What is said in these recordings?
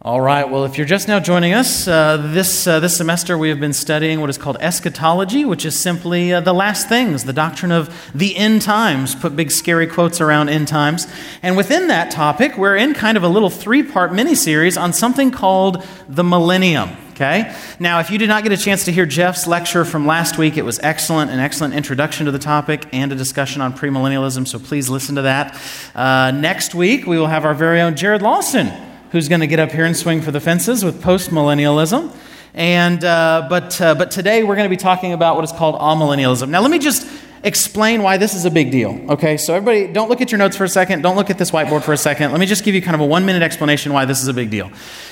All right, well, if you're just now joining us, uh, this, uh, this semester we have been studying what is called eschatology, which is simply uh, the last things, the doctrine of the end times. Put big scary quotes around end times. And within that topic, we're in kind of a little three part mini series on something called the millennium. Okay? Now, if you did not get a chance to hear Jeff's lecture from last week, it was excellent, an excellent introduction to the topic and a discussion on premillennialism, so please listen to that. Uh, next week, we will have our very own Jared Lawson who's going to get up here and swing for the fences with postmillennialism. And, uh, but, uh, but today we're going to be talking about what is called amillennialism. Now, let me just explain why this is a big deal. Okay, so everybody, don't look at your notes for a second. Don't look at this whiteboard for a second. Let me just give you kind of a one minute explanation why this is a big deal.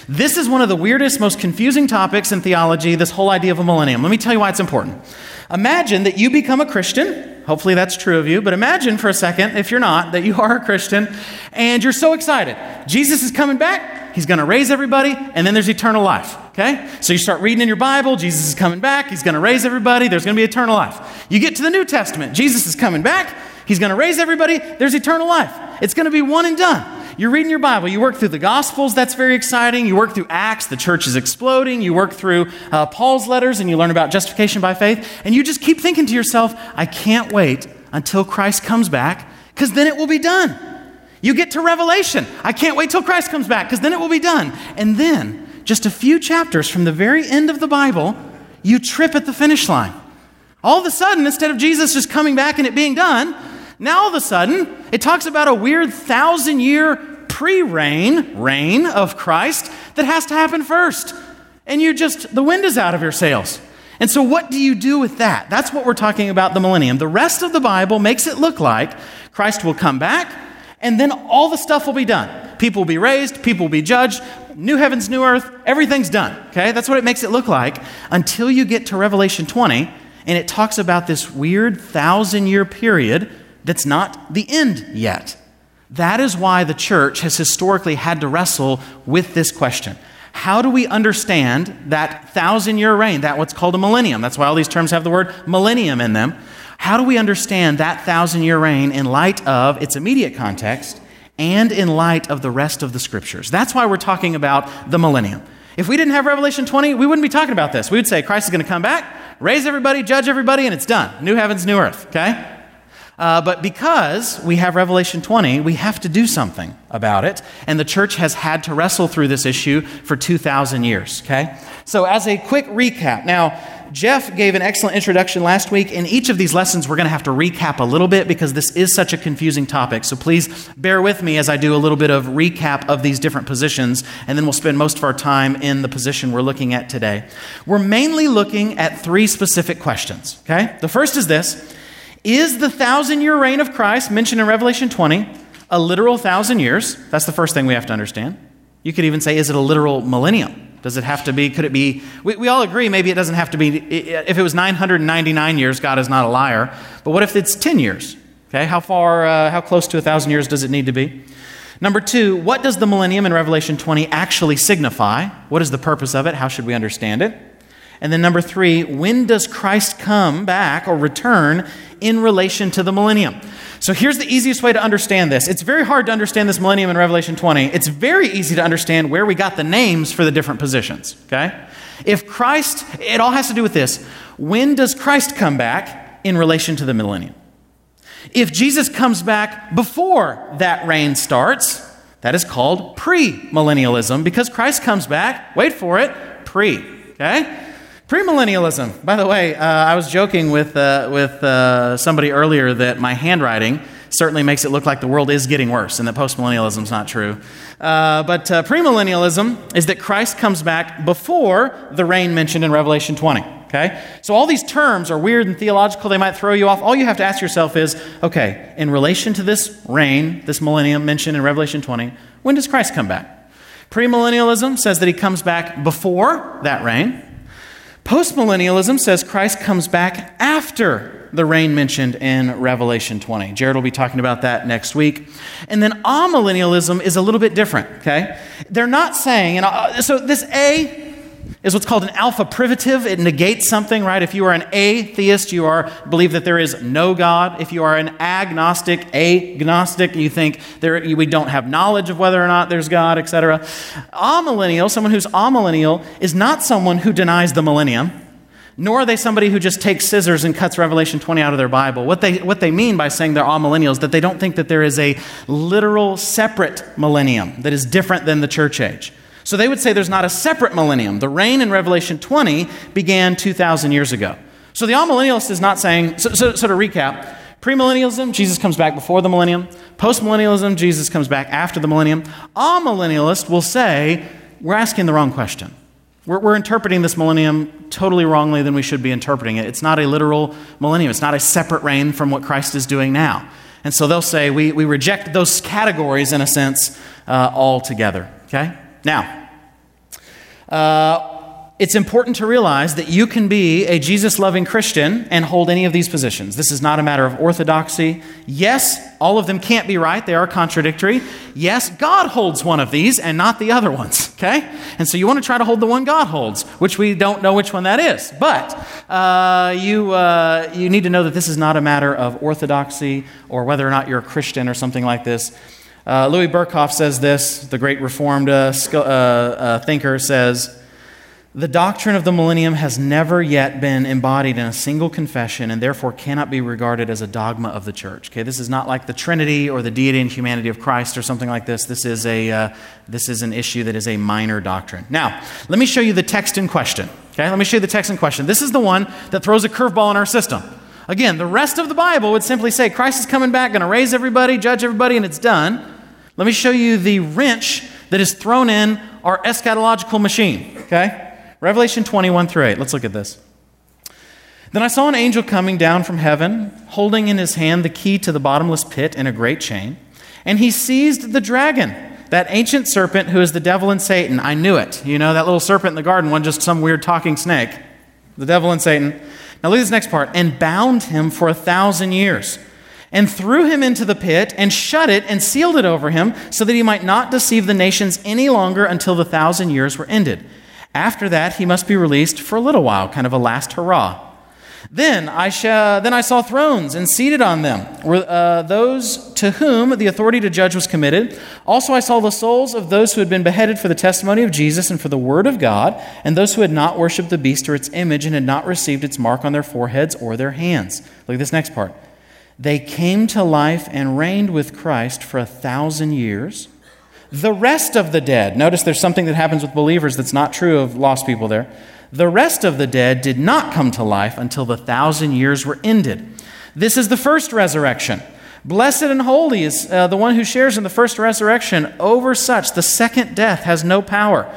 This is one of the weirdest, most confusing topics in theology, this whole idea of a millennium. Let me tell you why it's important. Imagine that you become a Christian. Hopefully that's true of you, but imagine for a second, if you're not, that you are a Christian and you're so excited. Jesus is coming back, he's going to raise everybody, and then there's eternal life. Okay? So you start reading in your Bible, Jesus is coming back, he's going to raise everybody, there's going to be eternal life. You get to the New Testament, Jesus is coming back, he's going to raise everybody, there's eternal life. It's going to be one and done. You're reading your Bible. You work through the Gospels, that's very exciting. You work through Acts, the church is exploding. You work through uh, Paul's letters and you learn about justification by faith. And you just keep thinking to yourself, I can't wait until Christ comes back because then it will be done. You get to Revelation. I can't wait till Christ comes back because then it will be done. And then, just a few chapters from the very end of the Bible, you trip at the finish line. All of a sudden, instead of Jesus just coming back and it being done, now, all of a sudden, it talks about a weird thousand year pre reign, reign of Christ that has to happen first. And you just, the wind is out of your sails. And so, what do you do with that? That's what we're talking about the millennium. The rest of the Bible makes it look like Christ will come back, and then all the stuff will be done. People will be raised, people will be judged, new heavens, new earth, everything's done. Okay? That's what it makes it look like until you get to Revelation 20, and it talks about this weird thousand year period that's not the end yet. That is why the church has historically had to wrestle with this question. How do we understand that thousand year reign, that what's called a millennium? That's why all these terms have the word millennium in them. How do we understand that thousand year reign in light of its immediate context and in light of the rest of the scriptures? That's why we're talking about the millennium. If we didn't have Revelation 20, we wouldn't be talking about this. We would say Christ is going to come back, raise everybody, judge everybody, and it's done. New heavens, new earth, okay? Uh, but because we have Revelation 20, we have to do something about it. And the church has had to wrestle through this issue for 2,000 years, okay? So, as a quick recap, now, Jeff gave an excellent introduction last week. In each of these lessons, we're going to have to recap a little bit because this is such a confusing topic. So please bear with me as I do a little bit of recap of these different positions, and then we'll spend most of our time in the position we're looking at today. We're mainly looking at three specific questions, okay? The first is this is the thousand year reign of Christ mentioned in Revelation 20 a literal thousand years? That's the first thing we have to understand. You could even say, is it a literal millennium? Does it have to be? Could it be? We, we all agree maybe it doesn't have to be. If it was 999 years, God is not a liar. But what if it's 10 years? Okay, how far, uh, how close to a thousand years does it need to be? Number two, what does the millennium in Revelation 20 actually signify? What is the purpose of it? How should we understand it? And then number three, when does Christ come back or return in relation to the millennium? So here's the easiest way to understand this. It's very hard to understand this millennium in Revelation 20. It's very easy to understand where we got the names for the different positions, okay? If Christ, it all has to do with this. When does Christ come back in relation to the millennium? If Jesus comes back before that reign starts, that is called premillennialism because Christ comes back, wait for it, pre, okay? Premillennialism. By the way, uh, I was joking with, uh, with uh, somebody earlier that my handwriting certainly makes it look like the world is getting worse and that postmillennialism is not true. Uh, but uh, premillennialism is that Christ comes back before the reign mentioned in Revelation 20. Okay? So all these terms are weird and theological. They might throw you off. All you have to ask yourself is okay, in relation to this reign, this millennium mentioned in Revelation 20, when does Christ come back? Premillennialism says that he comes back before that reign. Postmillennialism says Christ comes back after the reign mentioned in Revelation 20. Jared will be talking about that next week. And then amillennialism is a little bit different, okay? They're not saying, and uh, so this A, is what's called an alpha privative. It negates something, right? If you are an atheist, you are believe that there is no God. If you are an agnostic, agnostic, you think there, we don't have knowledge of whether or not there's God, etc. Amillennial, someone who's amillennial, is not someone who denies the millennium nor are they somebody who just takes scissors and cuts Revelation 20 out of their Bible. What they, what they mean by saying they're amillennials, that they don't think that there is a literal separate millennium that is different than the church age. So they would say there's not a separate millennium. The reign in Revelation 20 began 2,000 years ago. So the amillennialist is not saying, so, so, so to recap, Premillennialism, Jesus comes back before the millennium. Postmillennialism, Jesus comes back after the millennium. All Amillennialist will say, we're asking the wrong question. We're, we're, interpreting this millennium totally wrongly than we should be interpreting it. It's not a literal millennium, it's not a separate reign from what Christ is doing now. And so they'll say we, we reject those categories in a sense uh, altogether. Okay? Now, uh, it's important to realize that you can be a Jesus loving Christian and hold any of these positions. This is not a matter of orthodoxy. Yes, all of them can't be right, they are contradictory. Yes, God holds one of these and not the other ones, okay? And so you want to try to hold the one God holds, which we don't know which one that is. But uh, you, uh, you need to know that this is not a matter of orthodoxy or whether or not you're a Christian or something like this. Uh, Louis Berkhof says this, the great Reformed uh, uh, uh, thinker says, the doctrine of the millennium has never yet been embodied in a single confession and therefore cannot be regarded as a dogma of the church. Okay, this is not like the Trinity or the deity and humanity of Christ or something like this. This is, a, uh, this is an issue that is a minor doctrine. Now, let me show you the text in question. Okay, let me show you the text in question. This is the one that throws a curveball in our system. Again, the rest of the Bible would simply say Christ is coming back, going to raise everybody, judge everybody, and it's done. Let me show you the wrench that is thrown in our eschatological machine. Okay? Revelation 21 through 8. Let's look at this. Then I saw an angel coming down from heaven, holding in his hand the key to the bottomless pit and a great chain. And he seized the dragon, that ancient serpent who is the devil and Satan. I knew it. You know, that little serpent in the garden wasn't just some weird talking snake. The devil and Satan. Now look at this next part. And bound him for a thousand years and threw him into the pit and shut it and sealed it over him so that he might not deceive the nations any longer until the thousand years were ended. After that, he must be released for a little while, kind of a last hurrah. Then I, sh- then I saw thrones, and seated on them were uh, those to whom the authority to judge was committed. Also, I saw the souls of those who had been beheaded for the testimony of Jesus and for the word of God, and those who had not worshipped the beast or its image and had not received its mark on their foreheads or their hands. Look at this next part. They came to life and reigned with Christ for a thousand years. The rest of the dead, notice there's something that happens with believers that's not true of lost people there. The rest of the dead did not come to life until the thousand years were ended. This is the first resurrection. Blessed and holy is uh, the one who shares in the first resurrection. Over such, the second death has no power.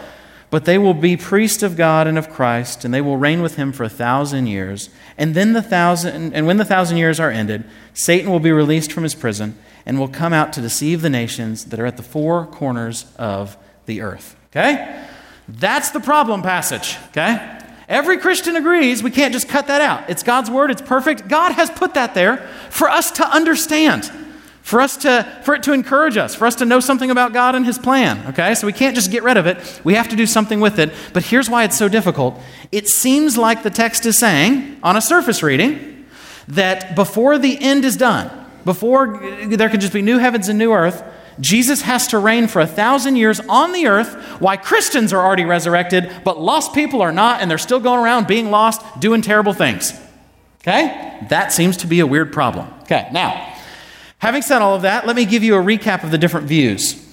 But they will be priests of God and of Christ, and they will reign with him for a thousand years. And then the thousand, and when the thousand years are ended, Satan will be released from his prison and will come out to deceive the nations that are at the four corners of the earth. Okay? That's the problem passage. Okay? Every Christian agrees we can't just cut that out. It's God's word, it's perfect. God has put that there for us to understand for us to for it to encourage us for us to know something about god and his plan okay? So we can't just get rid of it. We have to do something with it. But here's why it's so difficult. It seems like the text is saying on a surface reading that before the end is done before there can just be new heavens and new earth jesus has to reign for a thousand years on the earth why christians are already resurrected but lost people are not and they're still going around being lost doing terrible things. Okay? That seems to be a weird problem. Okay now Having said all of that, let me give you a recap of the different views.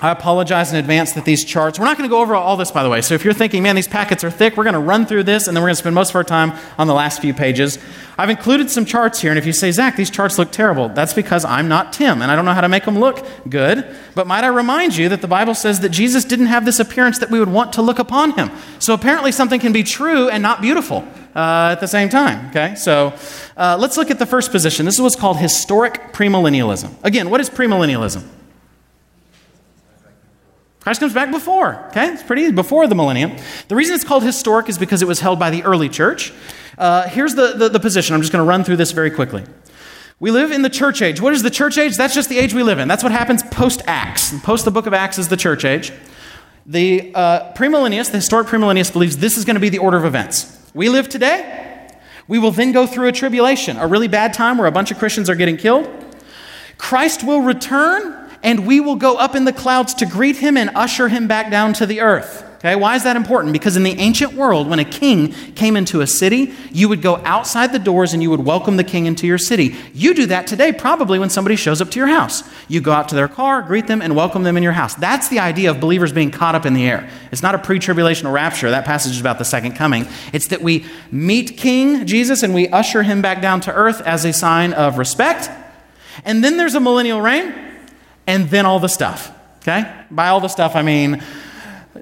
I apologize in advance that these charts, we're not going to go over all this, by the way. So if you're thinking, man, these packets are thick, we're going to run through this and then we're going to spend most of our time on the last few pages. I've included some charts here, and if you say, Zach, these charts look terrible, that's because I'm not Tim and I don't know how to make them look good. But might I remind you that the Bible says that Jesus didn't have this appearance that we would want to look upon him. So apparently something can be true and not beautiful uh, at the same time. Okay, so uh, let's look at the first position. This is what's called historic premillennialism. Again, what is premillennialism? Christ comes back before. Okay, it's pretty easy, before the millennium. The reason it's called historic is because it was held by the early church. Uh, here's the, the, the position. I'm just going to run through this very quickly. We live in the church age. What is the church age? That's just the age we live in. That's what happens post Acts. Post the book of Acts is the church age. The uh, premillennialist, the historic premillennialist, believes this is going to be the order of events. We live today. We will then go through a tribulation, a really bad time where a bunch of Christians are getting killed. Christ will return, and we will go up in the clouds to greet him and usher him back down to the earth. Okay, why is that important? Because in the ancient world, when a king came into a city, you would go outside the doors and you would welcome the king into your city. You do that today probably when somebody shows up to your house. You go out to their car, greet them, and welcome them in your house. That's the idea of believers being caught up in the air. It's not a pre tribulational rapture. That passage is about the second coming. It's that we meet King Jesus and we usher him back down to earth as a sign of respect. And then there's a millennial reign, and then all the stuff. Okay? By all the stuff, I mean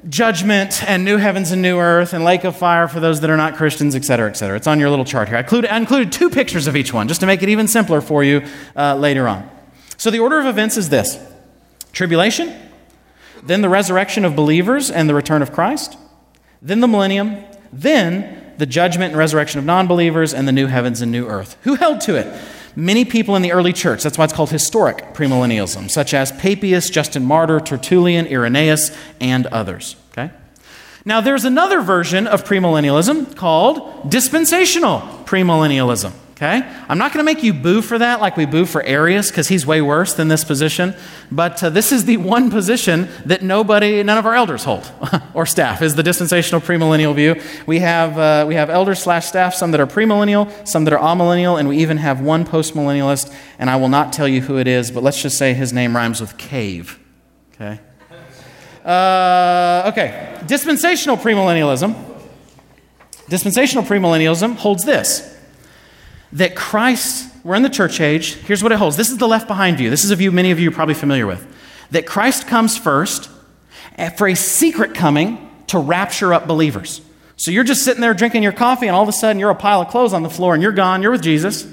judgment and new heavens and new earth and lake of fire for those that are not Christians, et cetera, et cetera. It's on your little chart here. I included, I included two pictures of each one just to make it even simpler for you uh, later on. So the order of events is this tribulation, then the resurrection of believers and the return of Christ, then the millennium, then the judgment and resurrection of non believers and the new heavens and new earth. Who held to it? Many people in the early church, that's why it's called historic premillennialism, such as Papias, Justin Martyr, Tertullian, Irenaeus, and others. Okay? Now, there's another version of premillennialism called dispensational premillennialism. Okay? I'm not going to make you boo for that like we boo for Arius because he's way worse than this position. But uh, this is the one position that nobody, none of our elders hold or staff is the dispensational premillennial view. We have, uh, we have elders slash staff, some that are premillennial, some that are amillennial, and we even have one postmillennialist. And I will not tell you who it is, but let's just say his name rhymes with cave. Okay? Uh, okay. Dispensational premillennialism. Dispensational premillennialism holds this that Christ, we're in the church age. Here's what it holds. This is the left behind view. This is a view many of you are probably familiar with. That Christ comes first eh, for a secret coming to rapture up believers. So you're just sitting there drinking your coffee, and all of a sudden you're a pile of clothes on the floor, and you're gone. You're with Jesus.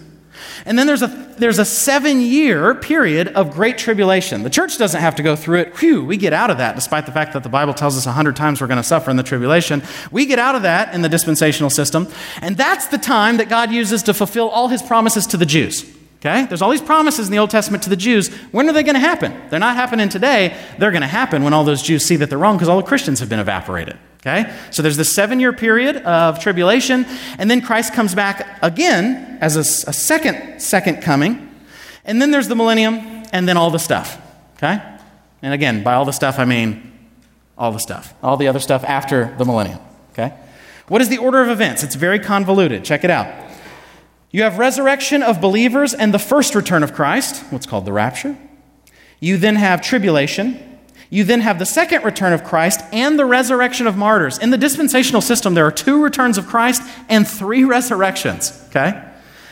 And then there's a, there's a seven year period of great tribulation. The church doesn't have to go through it. Whew, we get out of that, despite the fact that the Bible tells us a hundred times we're going to suffer in the tribulation. We get out of that in the dispensational system. And that's the time that God uses to fulfill all his promises to the Jews. Okay? There's all these promises in the Old Testament to the Jews. When are they going to happen? They're not happening today. They're going to happen when all those Jews see that they're wrong because all the Christians have been evaporated. Okay? So there's this seven year period of tribulation, and then Christ comes back again as a, a, second, second coming. And then there's the millennium, and then all the stuff. Okay? And again, by all the stuff, I mean all the stuff. All the other stuff after the millennium. Okay? What is the order of events? It's very convoluted. Check it out. You have resurrection of believers and the first return of Christ, what's called the rapture. You then have tribulation, you then have the second return of Christ and the resurrection of martyrs. In the dispensational system, there are two returns of Christ and three resurrections, okay?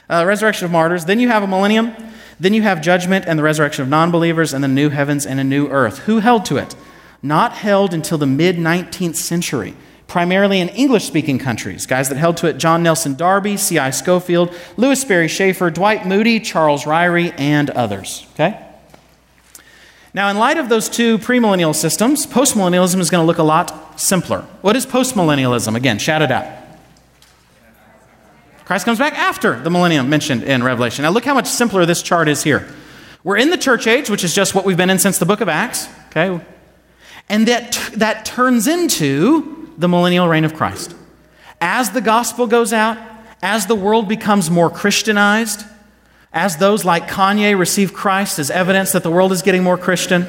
Uh, resurrection of martyrs. Then you have a millennium. Then you have judgment and the resurrection of non believers and the new heavens and a new earth. Who held to it? Not held until the mid 19th century, primarily in English speaking countries. Guys that held to it John Nelson Darby, C.I. Scofield, Lewis Sperry Chafer, Dwight Moody, Charles Ryrie, and others. Okay? Now, in light of those two premillennial systems, postmillennialism is going to look a lot simpler. What is postmillennialism? Again, shout it out. Christ comes back after the millennium mentioned in Revelation. Now, look how much simpler this chart is here. We're in the church age, which is just what we've been in since the book of Acts, okay? And that, that turns into the millennial reign of Christ. As the gospel goes out, as the world becomes more Christianized, as those like Kanye receive Christ as evidence that the world is getting more Christian.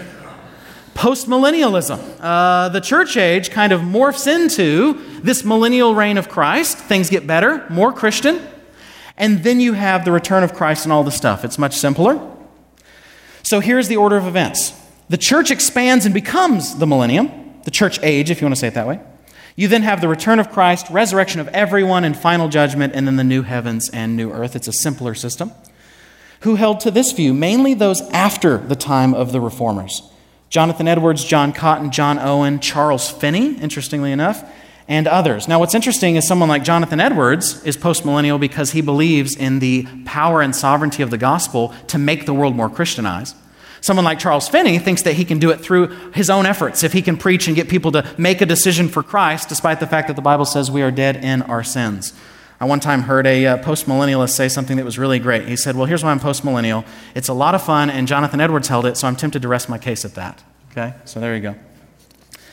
Postmillennialism, uh, the church age kind of morphs into this millennial reign of Christ. Things get better, more Christian. And then you have the return of Christ and all the stuff. It's much simpler. So here's the order of events the church expands and becomes the millennium, the church age, if you want to say it that way. You then have the return of Christ, resurrection of everyone, and final judgment, and then the new heavens and new earth. It's a simpler system who held to this view, mainly those after the time of the reformers. Jonathan Edwards, John Cotton, John Owen, Charles Finney, interestingly enough, and others. Now, what's interesting is someone like Jonathan Edwards is postmillennial because he believes in the power and sovereignty of the gospel to make the world more Christianized. Someone like Charles Finney thinks that he can do it through his own efforts if he can preach and get people to make a decision for Christ, despite the fact that the Bible says we are dead in our sins. I one time heard a uh, postmillennialist say something that was really great. He said, Well, here's why I'm postmillennial. It's a lot of fun, and Jonathan Edwards held it, so I'm tempted to rest my case at that. Okay? So there you go.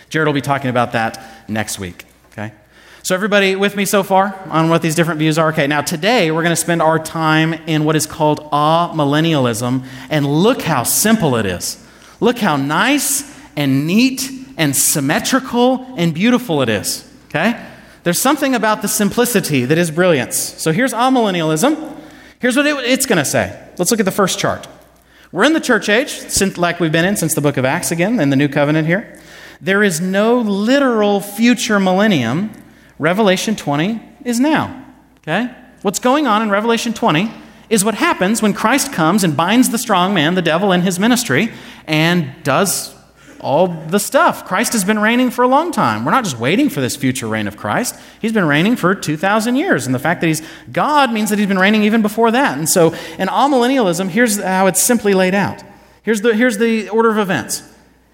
Jared will be talking about that next week. Okay? So, everybody with me so far on what these different views are? Okay, now today we're going to spend our time in what is called amillennialism, and look how simple it is. Look how nice and neat and symmetrical and beautiful it is. Okay? There's something about the simplicity that is brilliance. So, here's amillennialism. Here's what it, it's going to say. Let's look at the first chart. We're in the church age, since, like we've been in since the book of Acts again, in the new covenant here. There is no literal future millennium. Revelation 20 is now. Okay? What's going on in Revelation 20 is what happens when Christ comes and binds the strong man, the devil, in his ministry, and does all the stuff. Christ has been reigning for a long time. We're not just waiting for this future reign of Christ. He's been reigning for 2,000 years. And the fact that he's God means that he's been reigning even before that. And so, in amillennialism, here's how it's simply laid out. Here's the, here's the order of events.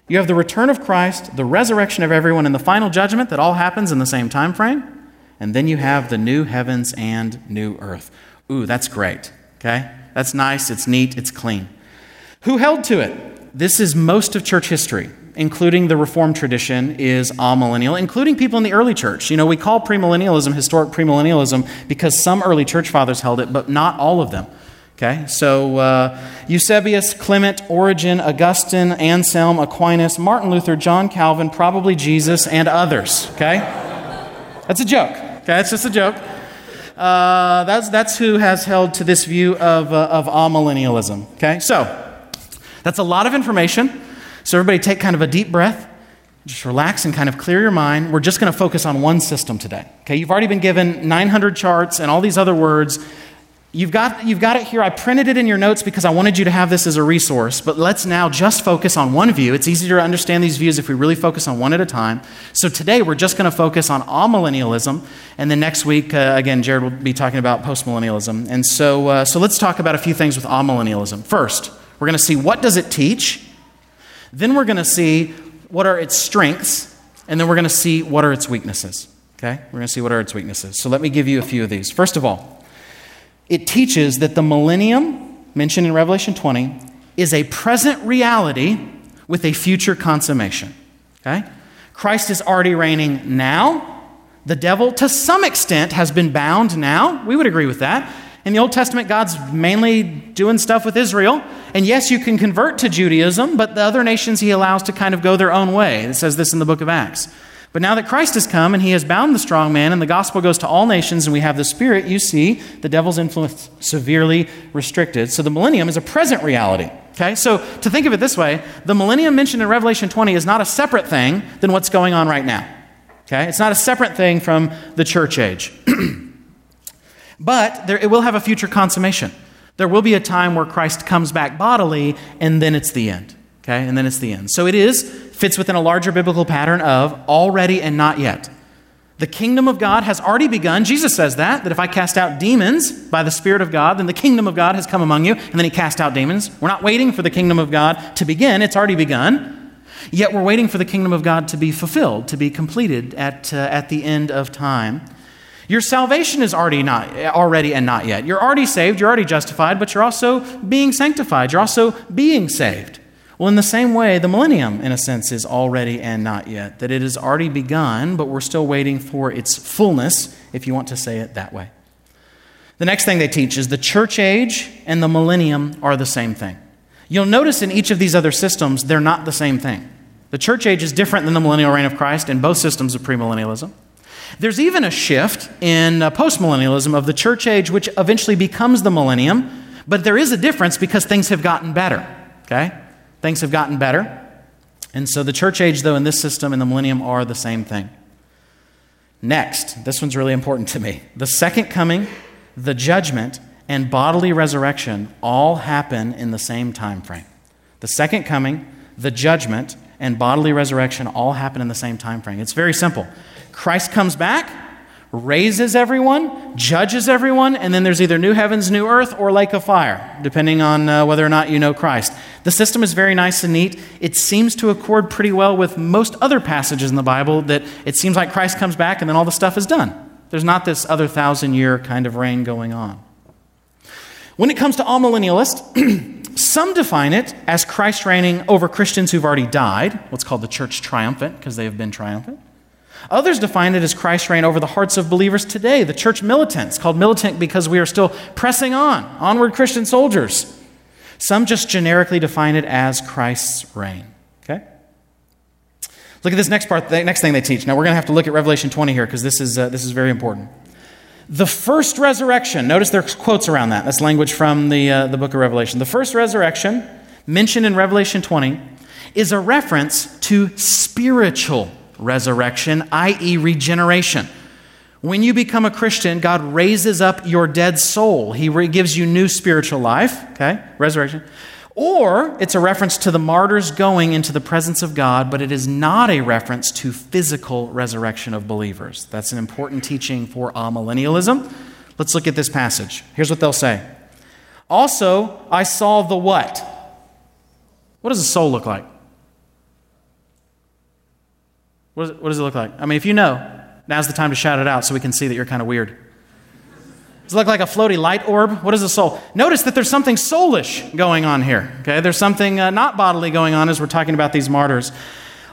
You have the return of Christ, the resurrection of everyone, and the final judgment that all happens in the same time frame. And then you have the new heavens and new earth. Ooh, that's great. Okay? That's nice, it's neat, it's clean. Who held to it? This is most of church history, including the Reformed tradition, is amillennial, including people in the early church. You know, we call premillennialism historic premillennialism because some early church fathers held it, but not all of them. Okay, so uh, Eusebius, Clement, Origen, Augustine, Anselm, Aquinas, Martin Luther, John Calvin, probably Jesus, and others. Okay, that's a joke. Okay, that's just a joke. Uh, that's, that's who has held to this view of, uh, of amillennialism. Okay, so that's a lot of information. So, everybody take kind of a deep breath. Just relax and kind of clear your mind. We're just going to focus on one system today. Okay, you've already been given 900 charts and all these other words. You've got, you've got it here. I printed it in your notes because I wanted you to have this as a resource. But let's now just focus on one view. It's easier to understand these views if we really focus on one at a time. So today we're just going to focus on amillennialism. And then next week, uh, again, Jared will be talking about postmillennialism. And so, uh, so let's talk about a few things with amillennialism. First, we're going to see what does it teach. Then we're going to see what are its strengths, and then we're going to see what are its weaknesses. Okay? We're going to see what are its weaknesses. So let me give you a few of these. First of all, it teaches that the millennium mentioned in Revelation 20 is a present reality with a future consummation. Okay? Christ is already reigning now. The devil, to some extent, has been bound now. We would agree with that. In the Old Testament, God's mainly doing stuff with Israel. And yes, you can convert to Judaism, but the other nations he allows to kind of go their own way. It says this in the book of Acts. But now that Christ has come and he has bound the strong man and the gospel goes to all nations and we have the Spirit, you see the devil's influence severely restricted. So the millennium is a present reality. Okay? So to think of it this way, the millennium mentioned in Revelation 20 is not a separate thing than what's going on right now. Okay? It's not a separate thing from the church age. But there, it will have a future consummation. There will be a time where Christ comes back bodily, and then it's the end. Okay? And then it's the end. So it is, fits within a larger biblical pattern of already and not yet. The kingdom of God has already begun. Jesus says that, that if I cast out demons by the Spirit of God, then the kingdom of God has come among you. And then he cast out demons. We're not waiting for the kingdom of God to begin, it's already begun. Yet we're waiting for the kingdom of God to be fulfilled, to be completed at, uh, at the end of time. Your salvation is already not already and not yet. You're already saved, you're already justified, but you're also being sanctified. You're also being saved. Well, in the same way, the millennium, in a sense, is already and not yet. That it has already begun, but we're still waiting for its fullness, if you want to say it that way. The next thing they teach is the church age and the millennium are the same thing. You'll notice in each of these other systems, they're not the same thing. The church age is different than the millennial reign of Christ in both systems of premillennialism. There's even a shift in uh, postmillennialism of the church age, which eventually becomes the millennium, but there is a difference because things have gotten better. Okay? Things have gotten better. And so the church age, though, in this system and the millennium are the same thing. Next, this one's really important to me. The second coming, the judgment, and bodily resurrection all happen in the same time frame. The second coming, the judgment, and bodily resurrection all happen in the same time frame. It's very simple. Christ comes back, raises everyone, judges everyone, and then there's either new heavens, new earth, or lake of fire, depending on uh, whether or not you know Christ. The system is very nice and neat. It seems to accord pretty well with most other passages in the Bible that it seems like Christ comes back and then all the stuff is done. There's not this other thousand year kind of reign going on. When it comes to amillennialists, Some define it as Christ reigning over Christians who've already died, what's called the church triumphant, because they have been triumphant. Others define it as Christ's reign over the hearts of believers today, the church militants, called militant because we are still pressing on, onward Christian soldiers. Some just generically define it as Christ's reign. Okay? Look at this next part, the next thing they teach. Now we're going to have to look at Revelation 20 here because this is, uh, this is very important. The first resurrection, notice there's quotes around that. That's language from the, uh, the book of Revelation. The first resurrection, mentioned in Revelation 20, is a reference to spiritual resurrection, i.e., regeneration. When you become a Christian, God raises up your dead soul. He gives you new spiritual life, okay? Resurrection. Or it's a reference to the martyrs going into the presence of God, but it is not a reference to physical resurrection of believers. That's an important teaching for amillennialism. Let's look at this passage. Here's what they'll say. Also, I saw the what? What does a soul look like? What, what does it look like? I mean, if you know, now's the time to shout it out so we can see that you're kind of weird. Does it look like a floaty light orb? What is a soul? Notice that there's something soulish going on here. Okay, there's something uh, not bodily going on as we're talking about these martyrs.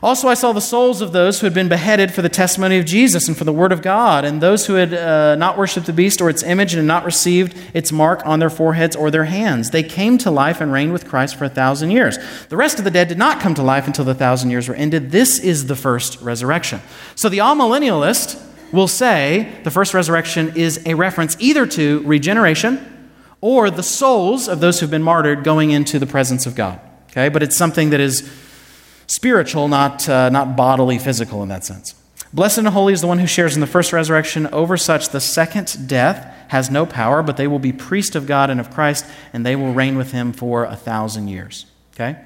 Also, I saw the souls of those who had been beheaded for the testimony of Jesus and for the word of God, and those who had uh, not worshipped the beast or its image and had not received its mark on their foreheads or their hands. They came to life and reigned with Christ for a thousand years. The rest of the dead did not come to life until the thousand years were ended. This is the first resurrection. So the amillennialist will say the first resurrection is a reference either to regeneration or the souls of those who've been martyred going into the presence of God. Okay, but it's something that is spiritual, not, uh, not bodily, physical in that sense. Blessed and holy is the one who shares in the first resurrection. Over such, the second death has no power, but they will be priests of God and of Christ, and they will reign with him for a thousand years. Okay?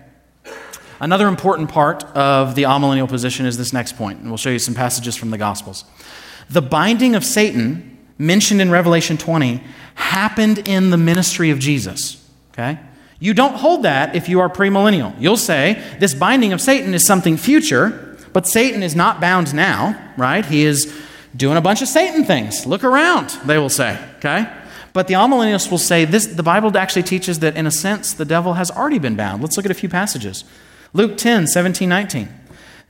Another important part of the amillennial position is this next point, and we'll show you some passages from the Gospels. The binding of Satan, mentioned in Revelation 20, happened in the ministry of Jesus. Okay? You don't hold that if you are premillennial. You'll say this binding of Satan is something future, but Satan is not bound now, right? He is doing a bunch of Satan things. Look around, they will say, okay? But the amillennialists will say this the Bible actually teaches that in a sense the devil has already been bound. Let's look at a few passages. Luke 10, 17, 19.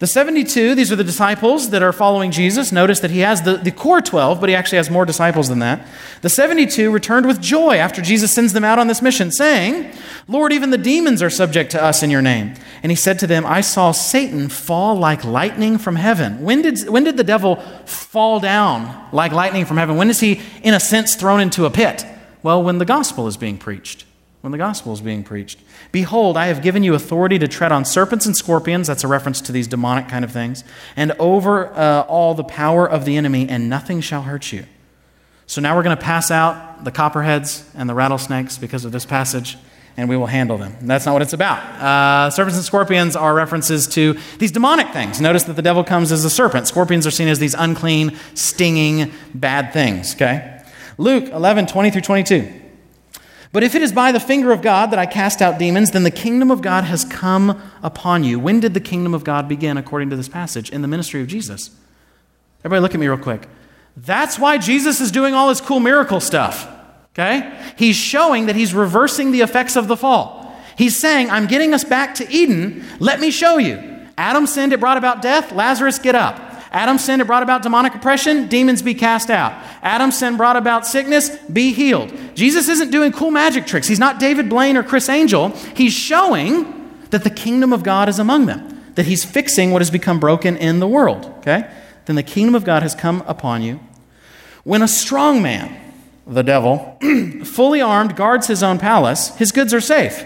The 72, these are the disciples that are following Jesus. Notice that he has the, the core 12, but he actually has more disciples than that. The 72 returned with joy after Jesus sends them out on this mission, saying, Lord, even the demons are subject to us in your name. And he said to them, I saw Satan fall like lightning from heaven. When did, when did the devil fall down like lightning from heaven? When is he, in a sense, thrown into a pit? Well, when the gospel is being preached. When the gospel is being preached. Behold, I have given you authority to tread on serpents and scorpions. That's a reference to these demonic kind of things. And over uh, all the power of the enemy, and nothing shall hurt you. So now we're going to pass out the copperheads and the rattlesnakes because of this passage, and we will handle them. That's not what it's about. Uh, serpents and scorpions are references to these demonic things. Notice that the devil comes as a serpent. Scorpions are seen as these unclean, stinging, bad things. Okay? Luke 11, 20 through 22. But if it is by the finger of God that I cast out demons, then the kingdom of God has come upon you. When did the kingdom of God begin, according to this passage? In the ministry of Jesus. Everybody, look at me real quick. That's why Jesus is doing all this cool miracle stuff. Okay? He's showing that he's reversing the effects of the fall. He's saying, I'm getting us back to Eden. Let me show you. Adam sinned, it brought about death. Lazarus, get up. Adam's sin had brought about demonic oppression, demons be cast out. Adam's sin brought about sickness, be healed. Jesus isn't doing cool magic tricks. He's not David Blaine or Criss Angel. He's showing that the kingdom of God is among them, that he's fixing what has become broken in the world. Okay? Then the kingdom of God has come upon you. When a strong man, the devil, fully armed, guards his own palace, his goods are safe.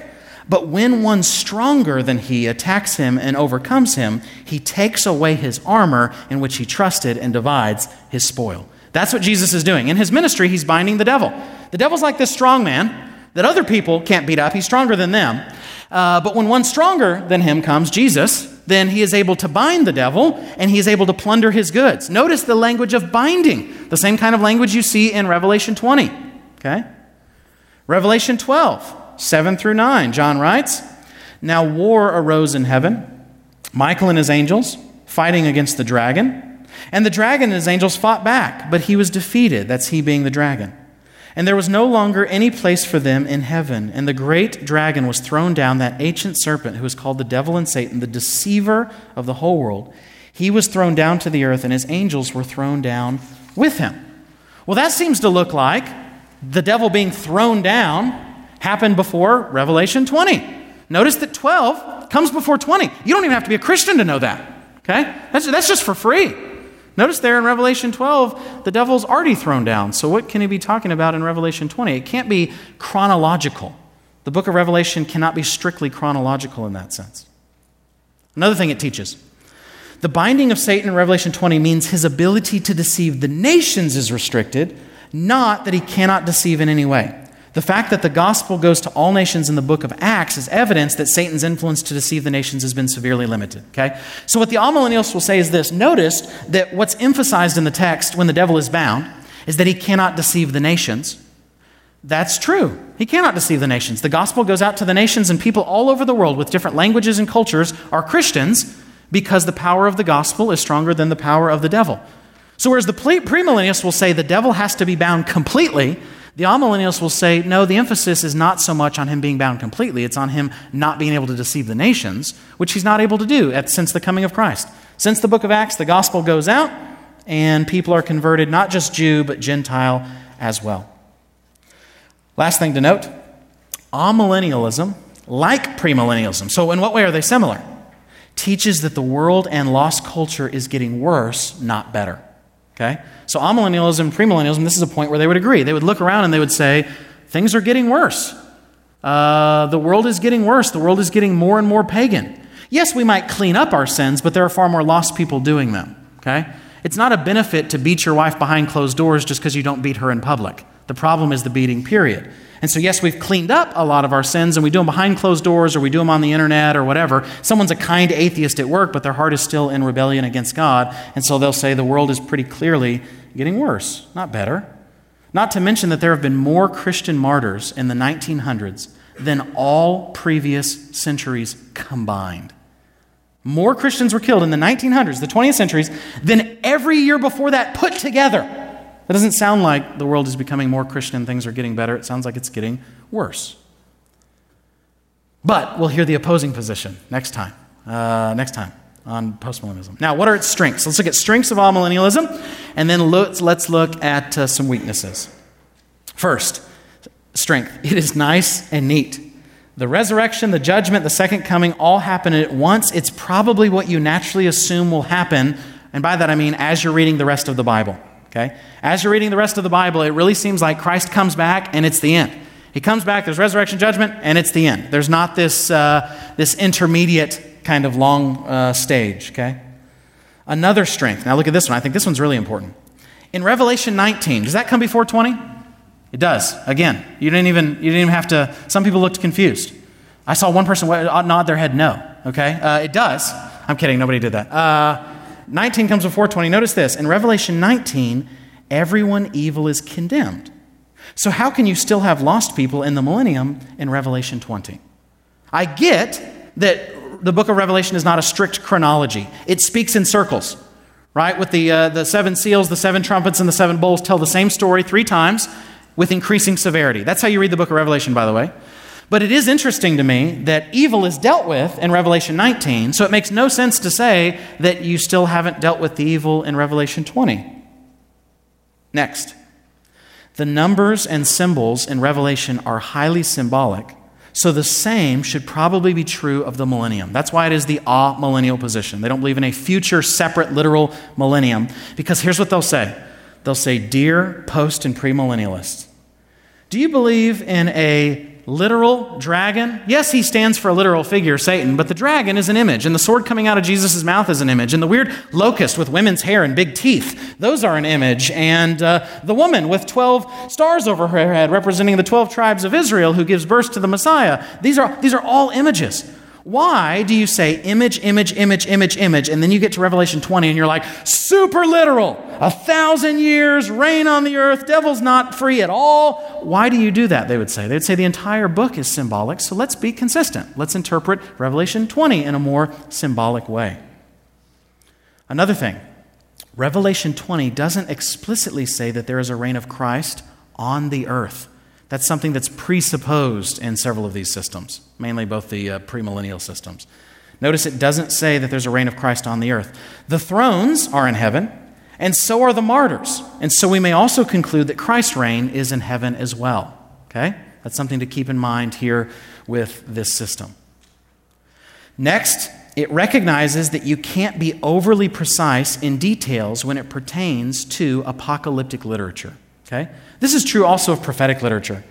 But when one stronger than he attacks him and overcomes him, he takes away his armor in which he trusted and divides his spoil. That's what Jesus is doing. In his ministry, he's binding the devil. The devil's like this strong man that other people can't beat up, he's stronger than them. Uh, but when one stronger than him comes, Jesus, then he is able to bind the devil and he is able to plunder his goods. Notice the language of binding, the same kind of language you see in Revelation 20. Okay? Revelation 12. 7 through 9. John writes Now war arose in heaven, Michael and his angels fighting against the dragon. And the dragon and his angels fought back, but he was defeated. That's he being the dragon. And there was no longer any place for them in heaven. And the great dragon was thrown down, that ancient serpent who is called the devil and Satan, the deceiver of the whole world. He was thrown down to the earth, and his angels were thrown down with him. Well, that seems to look like the devil being thrown down happened before Revelation 20. Notice that 12 comes before 20. You don't even have to be a Christian to know that. Okay? That's, that's just for free. Notice there in Revelation 12, the devil's already thrown down. So, what can he be talking about in Revelation 20? It can't be chronological. The book of Revelation cannot be strictly chronological in that sense. Another thing it teaches the binding of Satan in Revelation 20 means his ability to deceive the nations is restricted, not that he cannot deceive in any way. The fact that the gospel goes to all nations in the book of Acts is evidence that Satan's influence to deceive the nations has been severely limited. Okay? So, what the amillennialists will say is this Notice that what's emphasized in the text when the devil is bound is that he cannot deceive the nations. That's true. He cannot deceive the nations. The gospel goes out to the nations, and people all over the world with different languages and cultures are Christians because the power of the gospel is stronger than the power of the devil. So, whereas the premillennialists will say the devil has to be bound completely, the amillennialists will say, no, the emphasis is not so much on him being bound completely, it's on him not being able to deceive the nations, which he's not able to do at, since the coming of Christ. Since the book of Acts, the gospel goes out, and people are converted, not just Jew, but Gentile as well. Last thing to note amillennialism, like premillennialism, so in what way are they similar? Teaches that the world and lost culture is getting worse, not better. Okay? So, amillennialism, premillennialism, this is a point where they would agree. They would look around and they would say, things are getting worse. Uh, the world is getting worse. The world is getting more and more pagan. Yes, we might clean up our sins, but there are far more lost people doing them. Okay? It's not a benefit to beat your wife behind closed doors just because you don't beat her in public. The problem is the beating, period. And so, yes, we've cleaned up a lot of our sins and we do them behind closed doors or we do them on the internet or whatever. Someone's a kind atheist at work, but their heart is still in rebellion against God. And so they'll say the world is pretty clearly getting worse, not better. Not to mention that there have been more Christian martyrs in the 1900s than all previous centuries combined. More Christians were killed in the 1900s, the 20th centuries, than every year before that put together. That doesn't sound like the world is becoming more Christian, and things are getting better. It sounds like it's getting worse. But we'll hear the opposing position next time. Uh, next time on postmillennialism. Now, what are its strengths? Let's look at strengths of amillennialism, and then let's, let's look at uh, some weaknesses. First, strength. It is nice and neat. The resurrection, the judgment, the second coming all happen at once. It's probably what you naturally assume will happen. And by that I mean as you're reading the rest of the Bible. Okay? As you're reading the rest of the Bible, it really seems like Christ comes back and it's the end. He comes back, there's resurrection judgment, and it's the end. There's not this, uh, this intermediate kind of long uh, stage, okay? Another strength. Now look at this one. I think this one's really important. In Revelation 19, does that come before 20? It does. Again, you didn't even, you didn't even have to, some people looked confused. I saw one person nod their head no, okay? Uh, it does. I'm kidding, nobody did that. Uh, 19 comes before 20. Notice this. In Revelation 19, everyone evil is condemned. So, how can you still have lost people in the millennium in Revelation 20? I get that the book of Revelation is not a strict chronology, it speaks in circles, right? With the, uh, the seven seals, the seven trumpets, and the seven bowls tell the same story three times with increasing severity. That's how you read the book of Revelation, by the way. But it is interesting to me that evil is dealt with in Revelation 19, so it makes no sense to say that you still haven't dealt with the evil in Revelation 20. Next, the numbers and symbols in Revelation are highly symbolic, so the same should probably be true of the millennium. That's why it is the ah millennial position. They don't believe in a future, separate, literal millennium, because here's what they'll say they'll say, Dear post and premillennialists, do you believe in a literal dragon? Yes, he stands for a literal figure, Satan, but the dragon is an image, and the sword coming out of Jesus' mouth is an image, and the weird locust with women's hair and big teeth, those are an image, and uh, the woman with 12 stars over her head representing the 12 tribes of Israel who gives birth to the Messiah, these are, these are all images. Why do you say image, image, image, image, image, and then you get to Revelation 20 and you're like, super literal, a thousand years, reign on the earth, devil's not free at all? Why do you do that? They would say. They would say the entire book is symbolic, so let's be consistent. Let's interpret Revelation 20 in a more symbolic way. Another thing, Revelation 20 doesn't explicitly say that there is a reign of Christ on the earth. That's something that's presupposed in several of these systems, mainly both the uh, premillennial systems. Notice it doesn't say that there's a reign of Christ on the earth. The thrones are in heaven, and so are the martyrs. And so we may also conclude that Christ's reign is in heaven as well. Okay? That's something to keep in mind here with this system. Next, it recognizes that you can't be overly precise in details when it pertains to apocalyptic literature. Okay? This is true also of prophetic literature.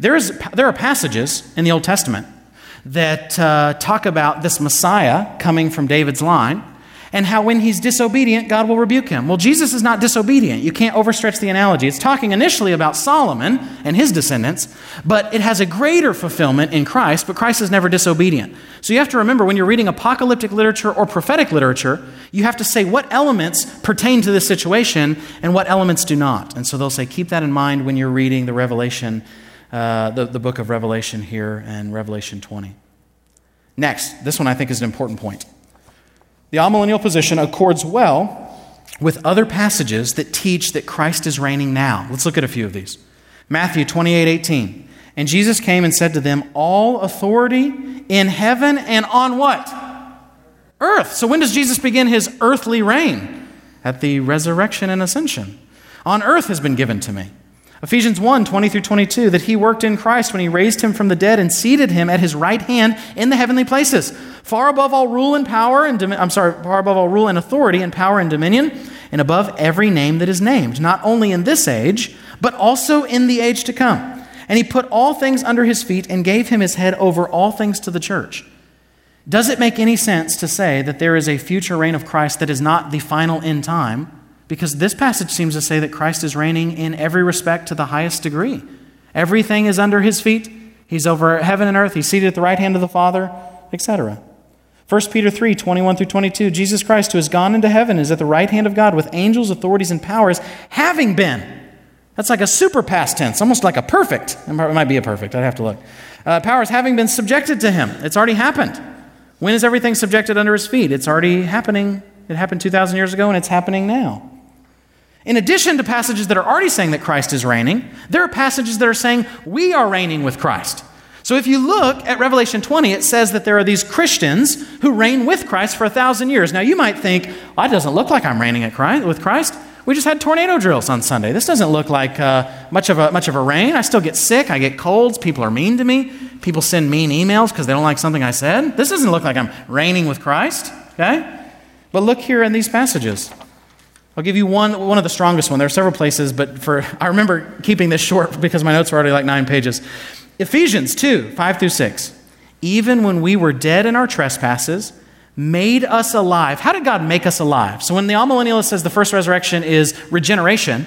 There, is, there are passages in the Old Testament that uh, talk about this Messiah coming from David's line and how when he's disobedient, God will rebuke him. Well, Jesus is not disobedient. You can't overstretch the analogy. It's talking initially about Solomon and his descendants, but it has a greater fulfillment in Christ, but Christ is never disobedient. So you have to remember when you're reading apocalyptic literature or prophetic literature, you have to say what elements pertain to this situation and what elements do not. And so they'll say, keep that in mind when you're reading the Revelation, uh, the, the book of Revelation here and Revelation 20. Next, this one I think is an important point. The amillennial position accords well with other passages that teach that Christ is reigning now. Let's look at a few of these. Matthew 28 18. And Jesus came and said to them, All authority in heaven and on what? Earth. So when does Jesus begin his earthly reign? At the resurrection and ascension. On earth has been given to me. Ephesians 1 20 through 22, that he worked in Christ when he raised him from the dead and seated him at his right hand in the heavenly places, far above all rule and power and I'm sorry, far above all rule and authority and power and dominion, and above every name that is named, not only in this age, but also in the age to come. And he put all things under his feet and gave him his head over all things to the church. Does it make any sense to say that there is a future reign of Christ that is not the final end time? Because this passage seems to say that Christ is reigning in every respect to the highest degree. Everything is under his feet. He's over heaven and earth. He's seated at the right hand of the Father, etc. 1 Peter 3 21 through 22 Jesus Christ, who has gone into heaven, is at the right hand of God with angels, authorities, and powers, having been. That's like a super past tense, almost like a perfect. It might be a perfect, I'd have to look. Uh, powers having been subjected to him. It's already happened. When is everything subjected under his feet? It's already happening. It happened 2,000 years ago, and it's happening now. In addition to passages that are already saying that Christ is reigning, there are passages that are saying we are reigning with Christ. So if you look at Revelation 20, it says that there are these Christians who reign with Christ for a thousand years. Now you might think, well, doesn't look like I'm reigning Christ, with Christ. We just had tornado drills on Sunday. This doesn't look like uh, much, of a, much of a reign. I still get sick. I get colds. People are mean to me. People send mean emails because they don't like something I said. This doesn't look like I'm reigning with Christ. Okay? But look here in these passages. I'll give you one, one of the strongest one. There are several places, but for I remember keeping this short because my notes were already like nine pages. Ephesians 2, 5 through 6. Even when we were dead in our trespasses, made us alive. How did God make us alive? So when the amillennialist says the first resurrection is regeneration,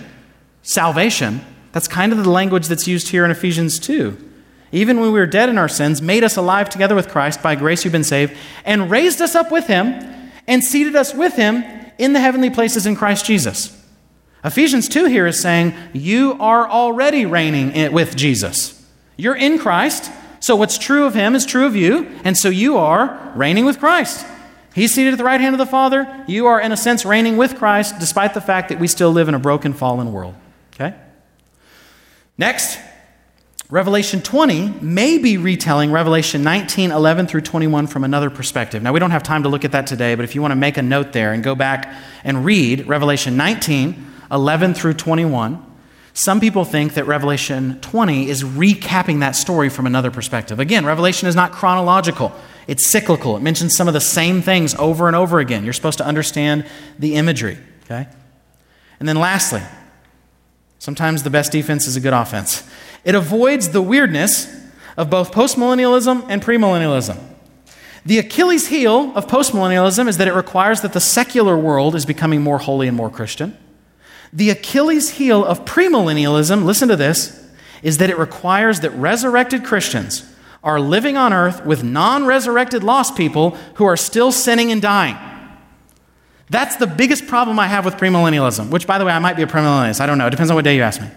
salvation, that's kind of the language that's used here in Ephesians 2. Even when we were dead in our sins, made us alive together with Christ, by grace you've been saved, and raised us up with him, and seated us with him in the heavenly places in Christ Jesus. Ephesians 2 here is saying, You are already reigning with Jesus. You're in Christ, so what's true of him is true of you, and so you are reigning with Christ. He's seated at the right hand of the Father. You are, in a sense, reigning with Christ, despite the fact that we still live in a broken, fallen world. Okay? Next, Revelation 20 may be retelling Revelation 19, 11 through 21 from another perspective. Now, we don't have time to look at that today, but if you want to make a note there and go back and read Revelation 19, 11 through 21, some people think that Revelation 20 is recapping that story from another perspective. Again, Revelation is not chronological, it's cyclical. It mentions some of the same things over and over again. You're supposed to understand the imagery, okay? And then lastly, sometimes the best defense is a good offense. It avoids the weirdness of both postmillennialism and premillennialism. The Achilles heel of postmillennialism is that it requires that the secular world is becoming more holy and more Christian. The Achilles heel of premillennialism, listen to this, is that it requires that resurrected Christians are living on earth with non resurrected lost people who are still sinning and dying. That's the biggest problem I have with premillennialism, which, by the way, I might be a premillennialist. I don't know. It depends on what day you ask me.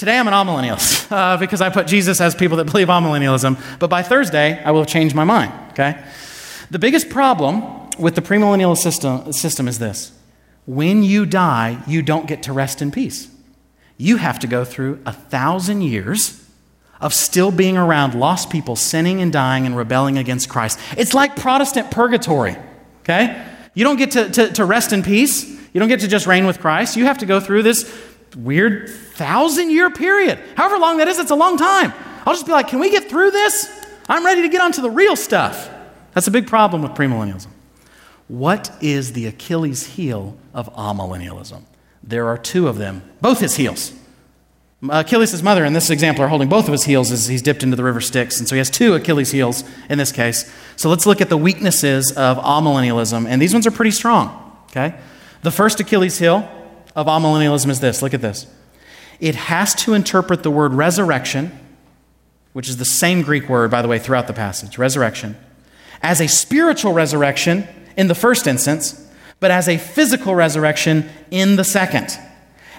Today I'm an amillennialist uh, because I put Jesus as people that believe amillennialism. But by Thursday, I will change my mind, okay? The biggest problem with the premillennial system, system is this when you die, you don't get to rest in peace. you have to go through a thousand years of still being around lost people sinning and dying and rebelling against Christ. It's like Protestant purgatory, okay? You don't get to, to, to rest in peace. You don't get to just reign with Christ. You have to go through this weird thousand year period. However long that is, it's a long time. I'll just be like, can we get through this? I'm ready to get on to the real stuff. That's a big problem with premillennialism. What is the Achilles heel of amillennialism? There are two of them, both his heels. Achilles' mother, in this example, are holding both of his heels as he's dipped into the river Styx. And so he has two Achilles' heels in this case. So let's look at the weaknesses of amillennialism. And these ones are pretty strong. Okay? The first Achilles' heel of amillennialism is this look at this. It has to interpret the word resurrection, which is the same Greek word, by the way, throughout the passage, resurrection, as a spiritual resurrection in the first instance, but as a physical resurrection in the second.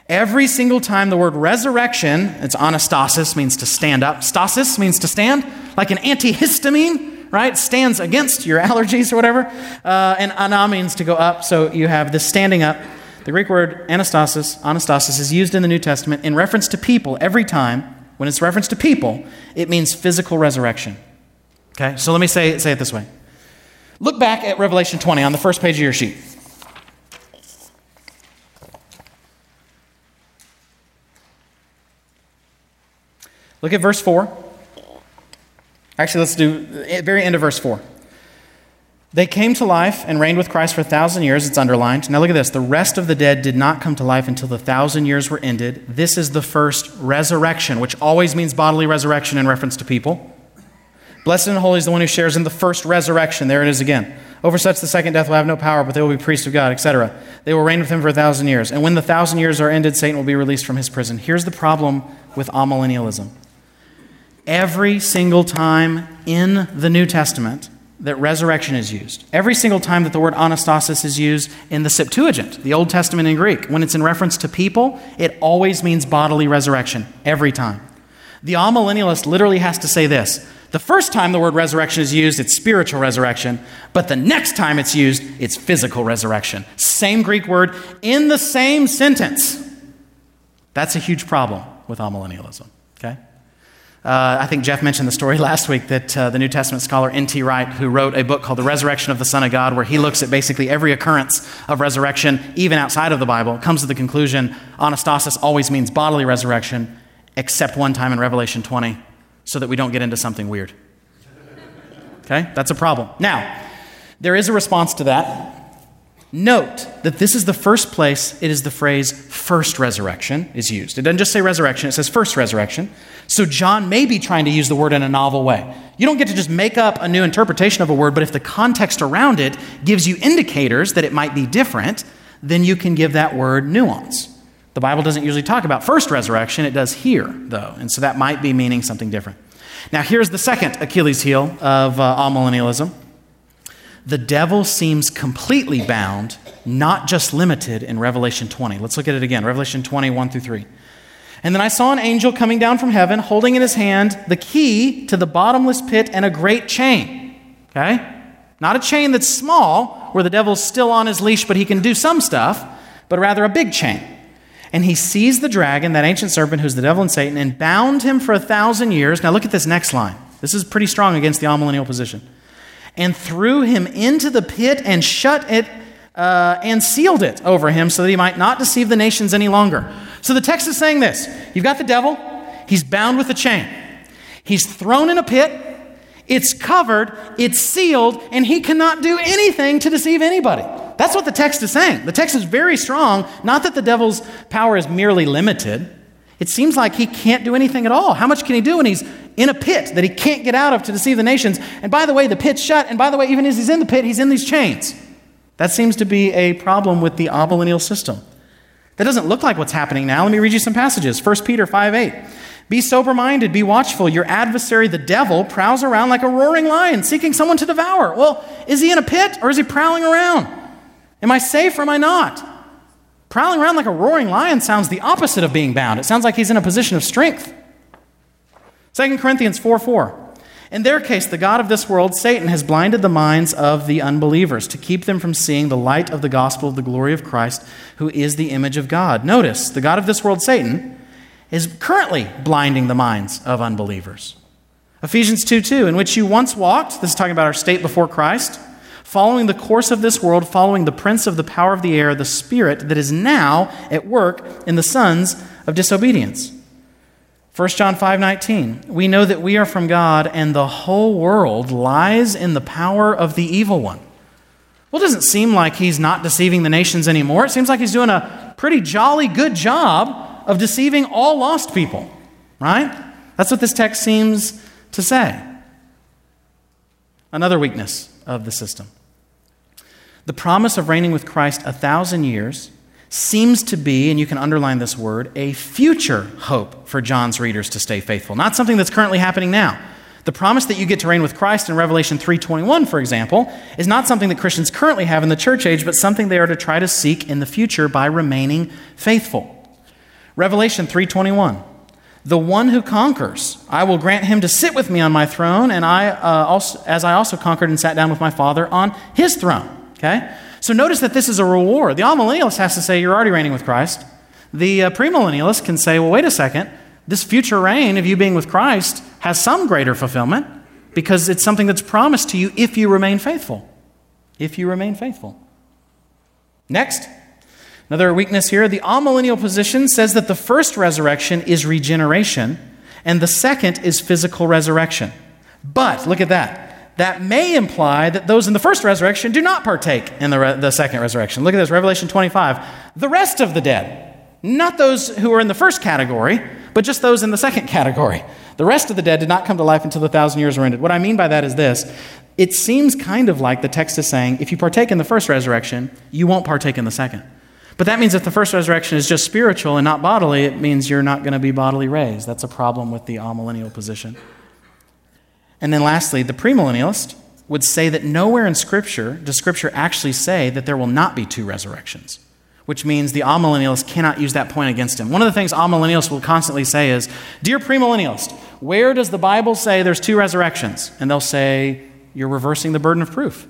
Every single time the word resurrection, it's anastasis, means to stand up. Stasis means to stand, like an antihistamine, right? Stands against your allergies or whatever. Uh, and ana means to go up. So you have this standing up. The Greek word anastasis, anastasis, is used in the New Testament in reference to people every time. When it's reference to people, it means physical resurrection. Okay? So let me say, say it this way. Look back at Revelation 20 on the first page of your sheet. Look at verse 4. Actually, let's do the very end of verse 4. They came to life and reigned with Christ for a thousand years. It's underlined. Now look at this. The rest of the dead did not come to life until the thousand years were ended. This is the first resurrection, which always means bodily resurrection in reference to people. Blessed and holy is the one who shares in the first resurrection. There it is again. Over such the second death will have no power, but they will be priests of God, etc. They will reign with him for a thousand years. And when the thousand years are ended, Satan will be released from his prison. Here's the problem with amillennialism every single time in the New Testament that resurrection is used, every single time that the word anastasis is used in the Septuagint, the Old Testament in Greek, when it's in reference to people, it always means bodily resurrection, every time. The amillennialist literally has to say this the first time the word resurrection is used, it's spiritual resurrection, but the next time it's used, it's physical resurrection. Same Greek word in the same sentence. That's a huge problem with amillennialism, okay? Uh, I think Jeff mentioned the story last week that uh, the New Testament scholar N.T. Wright, who wrote a book called The Resurrection of the Son of God, where he looks at basically every occurrence of resurrection, even outside of the Bible, comes to the conclusion anastasis always means bodily resurrection, except one time in Revelation 20, so that we don't get into something weird. Okay? That's a problem. Now, there is a response to that. Note that this is the first place it is the phrase first resurrection is used. It doesn't just say resurrection, it says first resurrection. So John may be trying to use the word in a novel way. You don't get to just make up a new interpretation of a word, but if the context around it gives you indicators that it might be different, then you can give that word nuance. The Bible doesn't usually talk about first resurrection, it does here, though, and so that might be meaning something different. Now, here's the second Achilles heel of uh, amillennialism the devil seems completely bound, not just limited in Revelation 20. Let's look at it again Revelation 20, 1 through 3. And then I saw an angel coming down from heaven, holding in his hand the key to the bottomless pit and a great chain. Okay? Not a chain that's small, where the devil's still on his leash, but he can do some stuff, but rather a big chain. And he seized the dragon, that ancient serpent who's the devil and Satan, and bound him for a thousand years. Now look at this next line. This is pretty strong against the amillennial position and threw him into the pit and shut it uh, and sealed it over him so that he might not deceive the nations any longer. So the text is saying this You've got the devil, he's bound with a chain, he's thrown in a pit. It's covered, it's sealed, and he cannot do anything to deceive anybody. That's what the text is saying. The text is very strong. Not that the devil's power is merely limited, it seems like he can't do anything at all. How much can he do when he's in a pit that he can't get out of to deceive the nations? And by the way, the pit's shut. And by the way, even as he's in the pit, he's in these chains. That seems to be a problem with the amillennial system. That doesn't look like what's happening now. Let me read you some passages. 1 Peter 5 8. Be sober minded, be watchful. Your adversary, the devil, prowls around like a roaring lion, seeking someone to devour. Well, is he in a pit or is he prowling around? Am I safe or am I not? Prowling around like a roaring lion sounds the opposite of being bound. It sounds like he's in a position of strength. 2 Corinthians 4 4. In their case, the God of this world, Satan, has blinded the minds of the unbelievers to keep them from seeing the light of the gospel of the glory of Christ, who is the image of God. Notice, the God of this world, Satan, is currently blinding the minds of unbelievers. Ephesians 2 2, in which you once walked, this is talking about our state before Christ, following the course of this world, following the prince of the power of the air, the spirit that is now at work in the sons of disobedience. 1 John 5:19 We know that we are from God and the whole world lies in the power of the evil one. Well, it doesn't seem like he's not deceiving the nations anymore. It seems like he's doing a pretty jolly good job of deceiving all lost people, right? That's what this text seems to say. Another weakness of the system. The promise of reigning with Christ a thousand years seems to be, and you can underline this word, a future hope for John's readers to stay faithful, not something that's currently happening now. The promise that you get to reign with Christ in Revelation 3:21, for example, is not something that Christians currently have in the church age, but something they are to try to seek in the future by remaining faithful. Revelation 3:21 the one who conquers, I will grant him to sit with me on my throne, and I uh, also, as I also conquered and sat down with my Father on his throne. Okay? So notice that this is a reward. The amillennialist has to say, You're already reigning with Christ. The uh, premillennialist can say, Well, wait a second. This future reign of you being with Christ has some greater fulfillment because it's something that's promised to you if you remain faithful. If you remain faithful. Next, another weakness here the amillennial position says that the first resurrection is regeneration and the second is physical resurrection. But look at that that may imply that those in the first resurrection do not partake in the, re- the second resurrection. Look at this, Revelation 25. The rest of the dead, not those who are in the first category, but just those in the second category. The rest of the dead did not come to life until the thousand years were ended. What I mean by that is this it seems kind of like the text is saying if you partake in the first resurrection, you won't partake in the second. But that means if the first resurrection is just spiritual and not bodily, it means you're not going to be bodily raised. That's a problem with the amillennial position. And then lastly, the premillennialist would say that nowhere in Scripture does Scripture actually say that there will not be two resurrections, which means the amillennialist cannot use that point against him. One of the things amillennialists will constantly say is, Dear premillennialist, where does the Bible say there's two resurrections? And they'll say, You're reversing the burden of proof.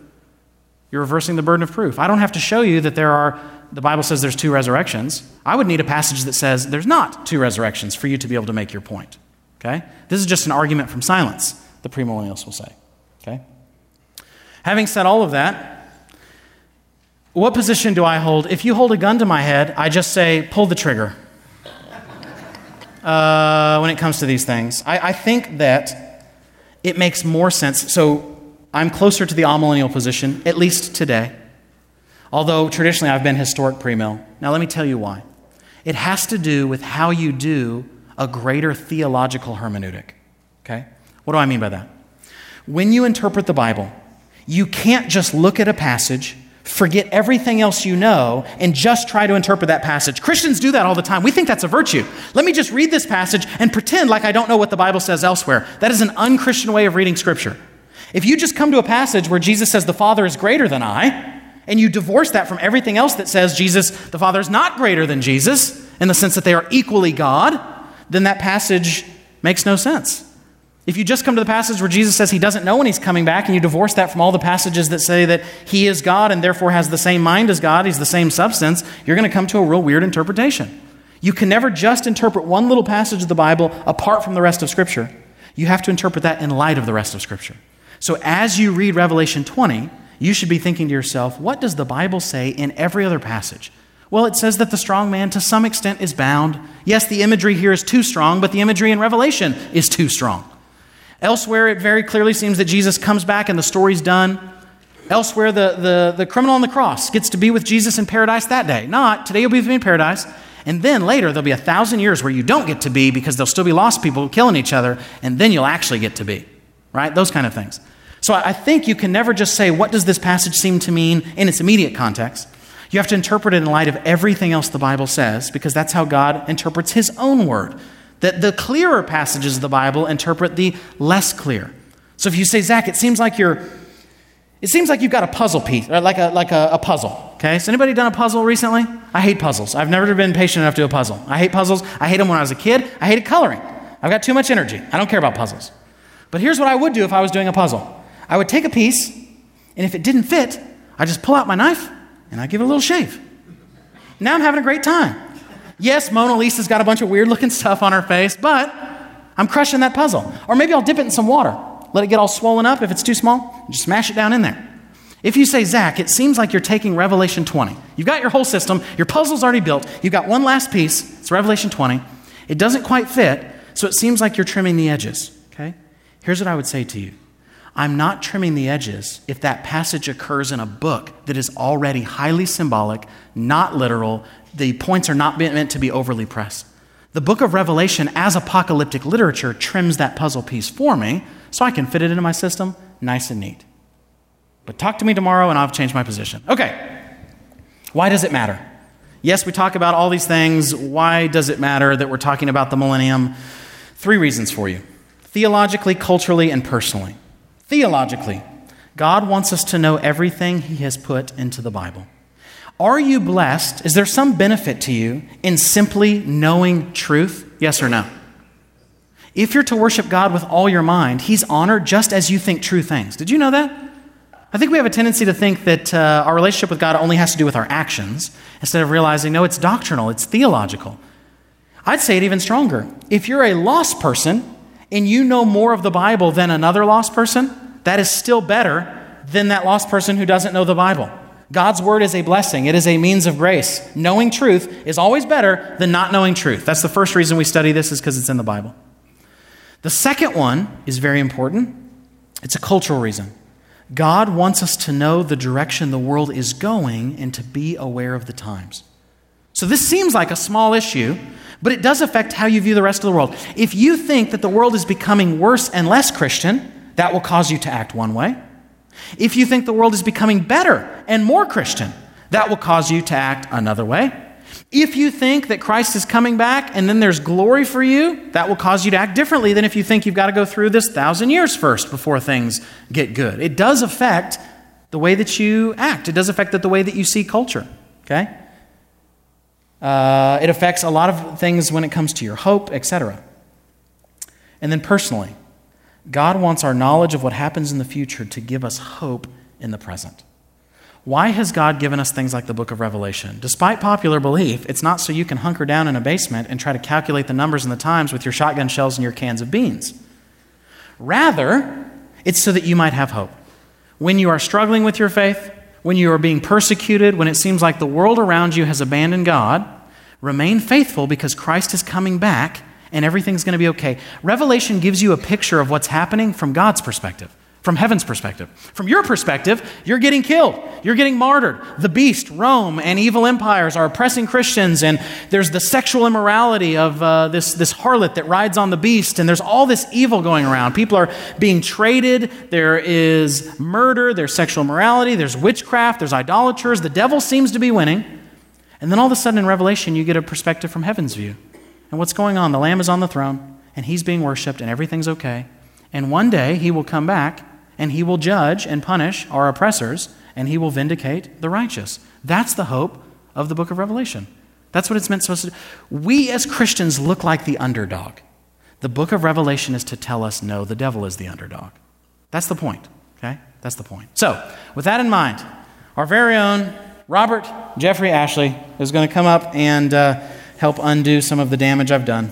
You're reversing the burden of proof. I don't have to show you that there are, the Bible says there's two resurrections. I would need a passage that says there's not two resurrections for you to be able to make your point. Okay? This is just an argument from silence the premillennialists will say. Okay? Having said all of that, what position do I hold? If you hold a gun to my head, I just say, pull the trigger. Uh, when it comes to these things, I, I, think that it makes more sense. So I'm closer to the amillennial position, at least today. Although traditionally I've been historic premill. Now let me tell you why. It has to do with how you do a greater theological hermeneutic. Okay? What do I mean by that? When you interpret the Bible, you can't just look at a passage, forget everything else you know, and just try to interpret that passage. Christians do that all the time. We think that's a virtue. Let me just read this passage and pretend like I don't know what the Bible says elsewhere. That is an unchristian way of reading Scripture. If you just come to a passage where Jesus says the Father is greater than I, and you divorce that from everything else that says Jesus, the Father is not greater than Jesus, in the sense that they are equally God, then that passage makes no sense. If you just come to the passage where Jesus says he doesn't know when he's coming back, and you divorce that from all the passages that say that he is God and therefore has the same mind as God, he's the same substance, you're going to come to a real weird interpretation. You can never just interpret one little passage of the Bible apart from the rest of Scripture. You have to interpret that in light of the rest of Scripture. So as you read Revelation 20, you should be thinking to yourself, what does the Bible say in every other passage? Well, it says that the strong man to some extent is bound. Yes, the imagery here is too strong, but the imagery in Revelation is too strong. Elsewhere, it very clearly seems that Jesus comes back and the story's done. Elsewhere, the, the, the criminal on the cross gets to be with Jesus in paradise that day. Not, today you'll be with me in paradise. And then later, there'll be a thousand years where you don't get to be because there'll still be lost people killing each other, and then you'll actually get to be. Right? Those kind of things. So I think you can never just say, what does this passage seem to mean in its immediate context? You have to interpret it in light of everything else the Bible says, because that's how God interprets His own word. That the clearer passages of the Bible interpret the less clear. So if you say, Zach, it seems like you're, it seems like you've got a puzzle piece, like a, like a, a puzzle. Okay, has anybody done a puzzle recently? I hate puzzles. I've never been patient enough to do a puzzle. I hate puzzles. I hate them when I was a kid. I hated coloring. I've got too much energy. I don't care about puzzles. But here's what I would do if I was doing a puzzle I would take a piece, and if it didn't fit, I just pull out my knife and I give it a little shave. Now I'm having a great time. Yes, Mona Lisa's got a bunch of weird looking stuff on her face, but I'm crushing that puzzle. Or maybe I'll dip it in some water, let it get all swollen up if it's too small, just smash it down in there. If you say, Zach, it seems like you're taking Revelation 20. You've got your whole system, your puzzle's already built, you've got one last piece, it's Revelation 20. It doesn't quite fit, so it seems like you're trimming the edges. Okay? Here's what I would say to you I'm not trimming the edges if that passage occurs in a book that is already highly symbolic, not literal. The points are not meant to be overly pressed. The book of Revelation, as apocalyptic literature, trims that puzzle piece for me so I can fit it into my system nice and neat. But talk to me tomorrow and I'll change my position. Okay. Why does it matter? Yes, we talk about all these things. Why does it matter that we're talking about the millennium? Three reasons for you theologically, culturally, and personally. Theologically, God wants us to know everything He has put into the Bible. Are you blessed? Is there some benefit to you in simply knowing truth? Yes or no? If you're to worship God with all your mind, He's honored just as you think true things. Did you know that? I think we have a tendency to think that uh, our relationship with God only has to do with our actions instead of realizing, no, it's doctrinal, it's theological. I'd say it even stronger. If you're a lost person and you know more of the Bible than another lost person, that is still better than that lost person who doesn't know the Bible. God's word is a blessing, it is a means of grace. Knowing truth is always better than not knowing truth. That's the first reason we study this, is because it's in the Bible. The second one is very important it's a cultural reason. God wants us to know the direction the world is going and to be aware of the times. So, this seems like a small issue, but it does affect how you view the rest of the world. If you think that the world is becoming worse and less Christian, that will cause you to act one way. If you think the world is becoming better and more Christian, that will cause you to act another way. If you think that Christ is coming back and then there's glory for you, that will cause you to act differently than if you think you've got to go through this thousand years first before things get good. It does affect the way that you act, it does affect the way that you see culture, okay? Uh, it affects a lot of things when it comes to your hope, etc. And then personally, God wants our knowledge of what happens in the future to give us hope in the present. Why has God given us things like the book of Revelation? Despite popular belief, it's not so you can hunker down in a basement and try to calculate the numbers and the times with your shotgun shells and your cans of beans. Rather, it's so that you might have hope. When you are struggling with your faith, when you are being persecuted, when it seems like the world around you has abandoned God, remain faithful because Christ is coming back and everything's going to be okay. Revelation gives you a picture of what's happening from God's perspective, from heaven's perspective. From your perspective, you're getting killed, you're getting martyred. The beast, Rome, and evil empires are oppressing Christians, and there's the sexual immorality of uh, this, this harlot that rides on the beast, and there's all this evil going around. People are being traded, there is murder, there's sexual immorality, there's witchcraft, there's idolaters. The devil seems to be winning. And then all of a sudden in Revelation, you get a perspective from heaven's view. And what's going on? The Lamb is on the throne, and he's being worshiped, and everything's okay. And one day he will come back, and he will judge and punish our oppressors, and he will vindicate the righteous. That's the hope of the book of Revelation. That's what it's meant supposed to do. We as Christians look like the underdog. The book of Revelation is to tell us no, the devil is the underdog. That's the point, okay? That's the point. So, with that in mind, our very own Robert Jeffrey Ashley is going to come up and. Uh, help undo some of the damage I've done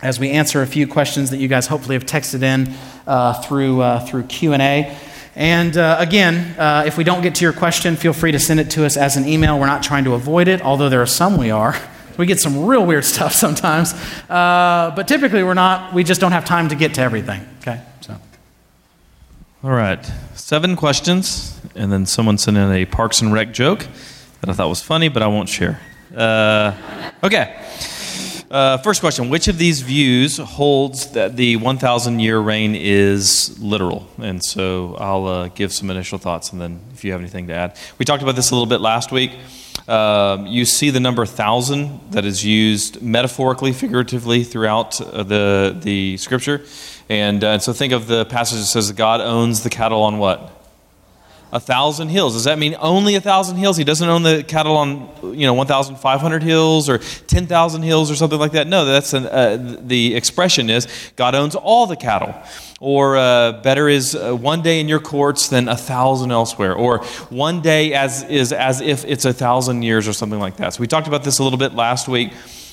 as we answer a few questions that you guys hopefully have texted in uh, through, uh, through Q&A. And uh, again, uh, if we don't get to your question, feel free to send it to us as an email. We're not trying to avoid it, although there are some we are. We get some real weird stuff sometimes. Uh, but typically we're not, we just don't have time to get to everything. Okay, so. All right, seven questions, and then someone sent in a Parks and Rec joke that I thought was funny, but I won't share. Uh, okay. Uh, first question Which of these views holds that the 1,000 year reign is literal? And so I'll uh, give some initial thoughts and then if you have anything to add. We talked about this a little bit last week. Um, you see the number 1,000 that is used metaphorically, figuratively throughout uh, the, the scripture. And, uh, and so think of the passage that says God owns the cattle on what? A thousand hills. Does that mean only a thousand hills? He doesn't own the cattle on you know 1,500 hills or 10,000 hills or something like that. No, that's an, uh, the expression is God owns all the cattle. Or uh, better is uh, one day in your courts than a thousand elsewhere. Or one day as is as if it's a thousand years or something like that. So we talked about this a little bit last week.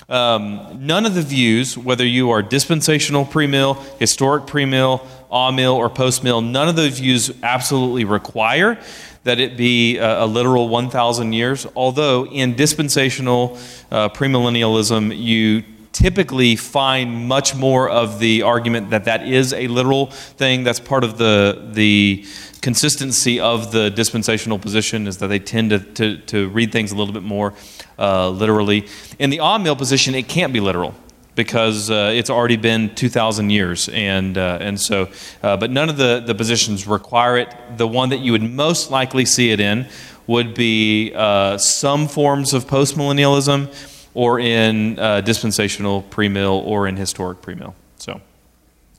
Um, none of the views, whether you are dispensational premill, historic premill, amill, or postmill, none of those views absolutely require that it be a, a literal 1,000 years. Although in dispensational uh, premillennialism, you typically find much more of the argument that that is a literal thing. That's part of the the consistency of the dispensational position is that they tend to, to, to read things a little bit more uh, literally. In the amill position, it can't be literal because uh, it's already been 2,000 years. And, uh, and so, uh, but none of the, the positions require it. The one that you would most likely see it in would be uh, some forms of postmillennialism or in uh, dispensational premill or in historic premill. So,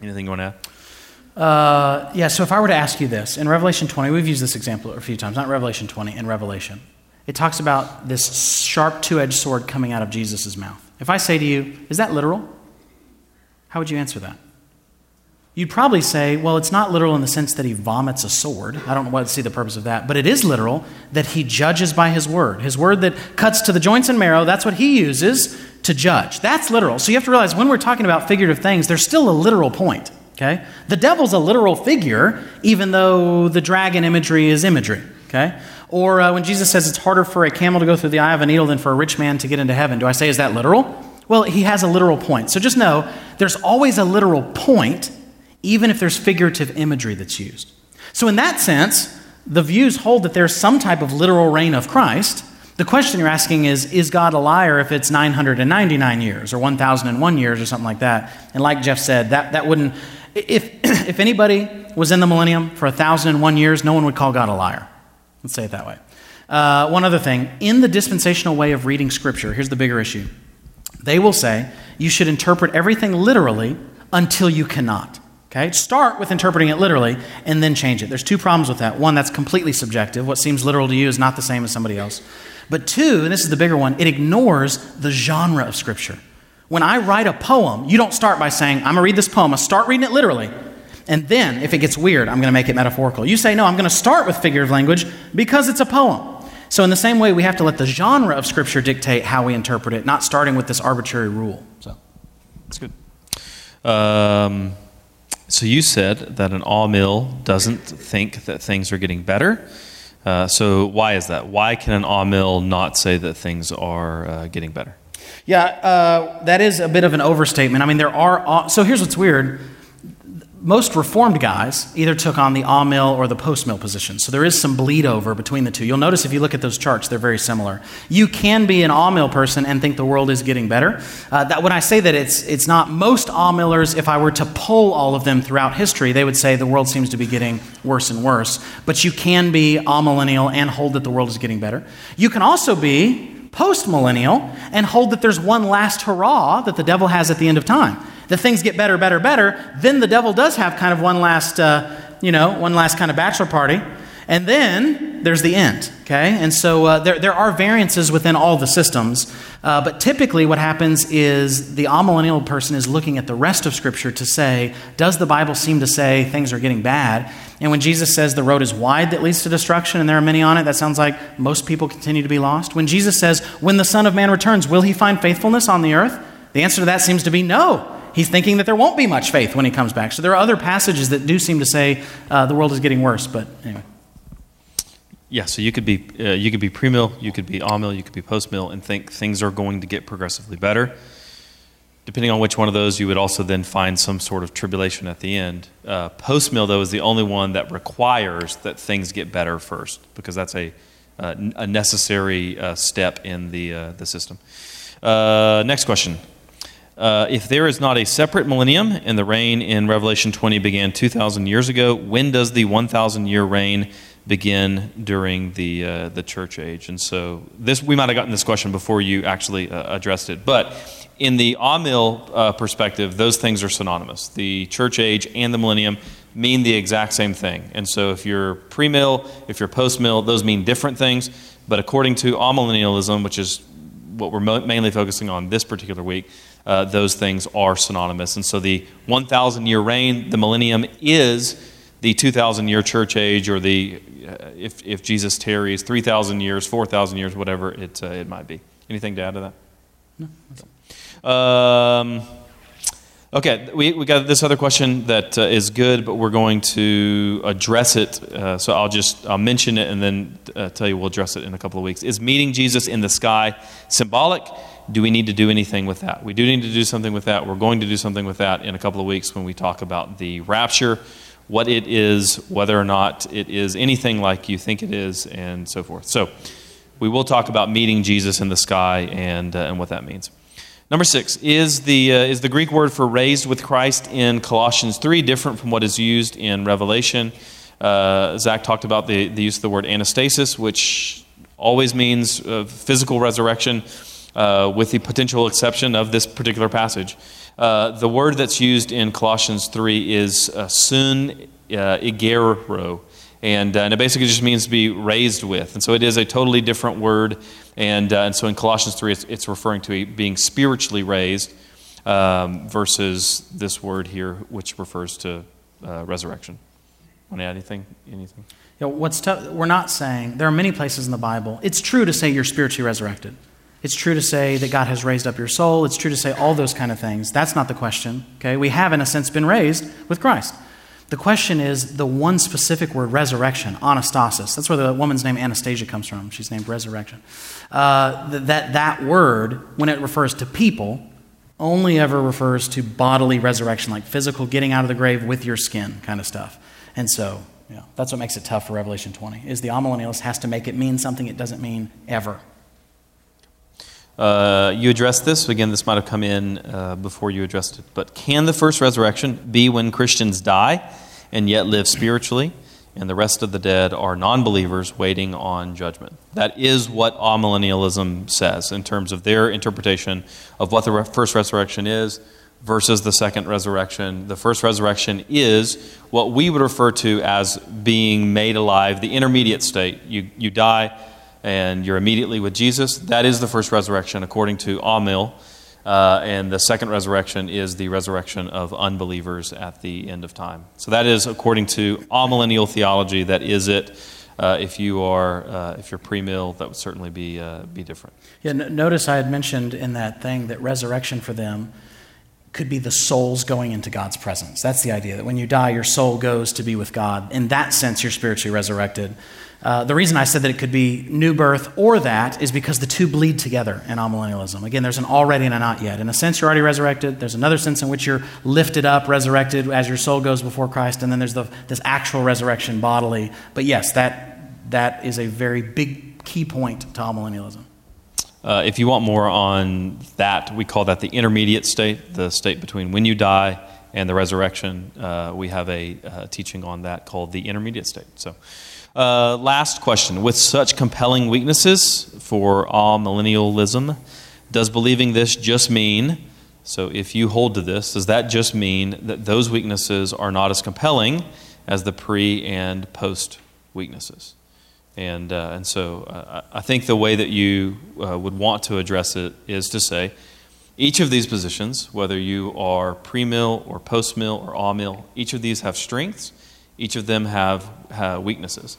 anything you want to add? Uh, yeah, so if I were to ask you this, in Revelation 20, we've used this example a few times, not Revelation 20, in Revelation. It talks about this sharp two edged sword coming out of Jesus' mouth. If I say to you, is that literal? How would you answer that? You'd probably say, well, it's not literal in the sense that he vomits a sword. I don't know what to see the purpose of that, but it is literal that he judges by his word. His word that cuts to the joints and marrow, that's what he uses to judge. That's literal. So you have to realize when we're talking about figurative things, there's still a literal point. Okay? The devil's a literal figure, even though the dragon imagery is imagery. Okay? Or uh, when Jesus says it's harder for a camel to go through the eye of a needle than for a rich man to get into heaven, do I say, is that literal? Well, he has a literal point. So just know there's always a literal point, even if there's figurative imagery that's used. So, in that sense, the views hold that there's some type of literal reign of Christ. The question you're asking is Is God a liar if it's 999 years or 1,001 years or something like that? And like Jeff said, that, that wouldn't, if, if anybody was in the millennium for 1,001 years, no one would call God a liar. Let's say it that way. Uh, one other thing in the dispensational way of reading Scripture, here's the bigger issue. They will say you should interpret everything literally until you cannot. Okay? Start with interpreting it literally and then change it. There's two problems with that. One, that's completely subjective. What seems literal to you is not the same as somebody else. But two, and this is the bigger one, it ignores the genre of Scripture. When I write a poem, you don't start by saying, I'm going to read this poem. I start reading it literally. And then, if it gets weird, I'm going to make it metaphorical. You say, no, I'm going to start with figurative language because it's a poem. So, in the same way, we have to let the genre of Scripture dictate how we interpret it, not starting with this arbitrary rule. So, that's good. Um, so, you said that an amill doesn't think that things are getting better. Uh, so, why is that? Why can an amill not say that things are uh, getting better? Yeah, uh, that is a bit of an overstatement. I mean, there are. So, here's what's weird most reformed guys either took on the amill or the post mill position. So there is some bleed over between the two. You'll notice if you look at those charts, they're very similar. You can be an amill person and think the world is getting better. Uh, that, when I say that it's, it's not most all millers. if I were to poll all of them throughout history, they would say the world seems to be getting worse and worse. But you can be amillennial and hold that the world is getting better. You can also be post millennial and hold that there's one last hurrah that the devil has at the end of time the things get better, better, better, then the devil does have kind of one last, uh, you know, one last kind of bachelor party. And then there's the end, okay? And so uh, there, there are variances within all the systems, uh, but typically what happens is the amillennial person is looking at the rest of Scripture to say, does the Bible seem to say things are getting bad? And when Jesus says the road is wide that leads to destruction and there are many on it, that sounds like most people continue to be lost. When Jesus says, when the Son of Man returns, will he find faithfulness on the earth? The answer to that seems to be no he's thinking that there won't be much faith when he comes back. So there are other passages that do seem to say uh, the world is getting worse. But anyway. Yeah, so you could be uh, you could be pre-mill, you could be amill, you could be post-mill, and think things are going to get progressively better. Depending on which one of those, you would also then find some sort of tribulation at the end. Uh, post-mill, though, is the only one that requires that things get better first, because that's a uh, a necessary uh, step in the uh, the system. Next question. Uh, if there is not a separate millennium and the reign in Revelation 20 began 2,000 years ago, when does the 1,000 year reign begin during the, uh, the church age? And so this, we might have gotten this question before you actually uh, addressed it. But in the Amill uh, perspective, those things are synonymous. The church age and the millennium, mean the exact same thing. And so if you're premill, if you're postmill, those mean different things. But according to amillennialism, which is what we're mo- mainly focusing on this particular week, uh, those things are synonymous. And so the 1,000 year reign, the millennium, is the 2,000 year church age, or the, uh, if, if Jesus tarries, 3,000 years, 4,000 years, whatever it, uh, it might be. Anything to add to that? No. Um, okay, we, we got this other question that uh, is good, but we're going to address it. Uh, so I'll just I'll mention it and then uh, tell you we'll address it in a couple of weeks. Is meeting Jesus in the sky symbolic? Do we need to do anything with that? We do need to do something with that. We're going to do something with that in a couple of weeks when we talk about the rapture, what it is, whether or not it is anything like you think it is, and so forth. So we will talk about meeting Jesus in the sky and, uh, and what that means. Number six, is the, uh, is the Greek word for raised with Christ in Colossians 3 different from what is used in Revelation? Uh, Zach talked about the, the use of the word anastasis, which always means uh, physical resurrection, uh, with the potential exception of this particular passage. Uh, the word that's used in Colossians 3 is uh, sun igero and, uh, and it basically just means to be raised with. And so it is a totally different word. And, uh, and so in Colossians 3, it's, it's referring to being spiritually raised um, versus this word here, which refers to uh, resurrection. Want to add anything? Anything? You know, what's tough, we're not saying, there are many places in the Bible, it's true to say you're spiritually resurrected. It's true to say that God has raised up your soul. It's true to say all those kind of things. That's not the question. Okay? We have, in a sense, been raised with Christ. The question is the one specific word, resurrection, anastasis. That's where the woman's name Anastasia comes from. She's named resurrection. Uh, that, that word, when it refers to people, only ever refers to bodily resurrection, like physical getting out of the grave with your skin kind of stuff. And so, that's what makes it tough for Revelation 20, is the amillennialist has to make it mean something it doesn't mean ever. Uh, you addressed this. Again, this might have come in uh, before you addressed it. But can the first resurrection be when Christians die and yet live spiritually, and the rest of the dead are non believers waiting on judgment? That is what amillennialism says in terms of their interpretation of what the first resurrection is versus the second resurrection. The first resurrection is what we would refer to as being made alive, the intermediate state. You, you die and you're immediately with Jesus. That is the first resurrection according to Amil. Uh, and the second resurrection is the resurrection of unbelievers at the end of time. So that is according to amillennial theology. That is it. Uh, if you are uh, if you're premill, that would certainly be uh, be different. Yeah. Notice I had mentioned in that thing that resurrection for them could be the souls going into God's presence. That's the idea that when you die, your soul goes to be with God. In that sense, you're spiritually resurrected. Uh, the reason I said that it could be new birth or that is because the two bleed together in amillennialism. Again, there's an already and a not yet. In a sense, you're already resurrected. There's another sense in which you're lifted up, resurrected as your soul goes before Christ. And then there's the, this actual resurrection bodily. But yes, that, that is a very big key point to amillennialism. Uh, if you want more on that, we call that the intermediate state, the state between when you die and the resurrection. Uh, we have a uh, teaching on that called the intermediate state. So. Uh, last question. With such compelling weaknesses for amillennialism, does believing this just mean, so if you hold to this, does that just mean that those weaknesses are not as compelling as the pre and post weaknesses? And, uh, and so uh, I think the way that you uh, would want to address it is to say, each of these positions, whether you are pre-mill or post-mill or amill, each of these have strengths each of them have, weaknesses.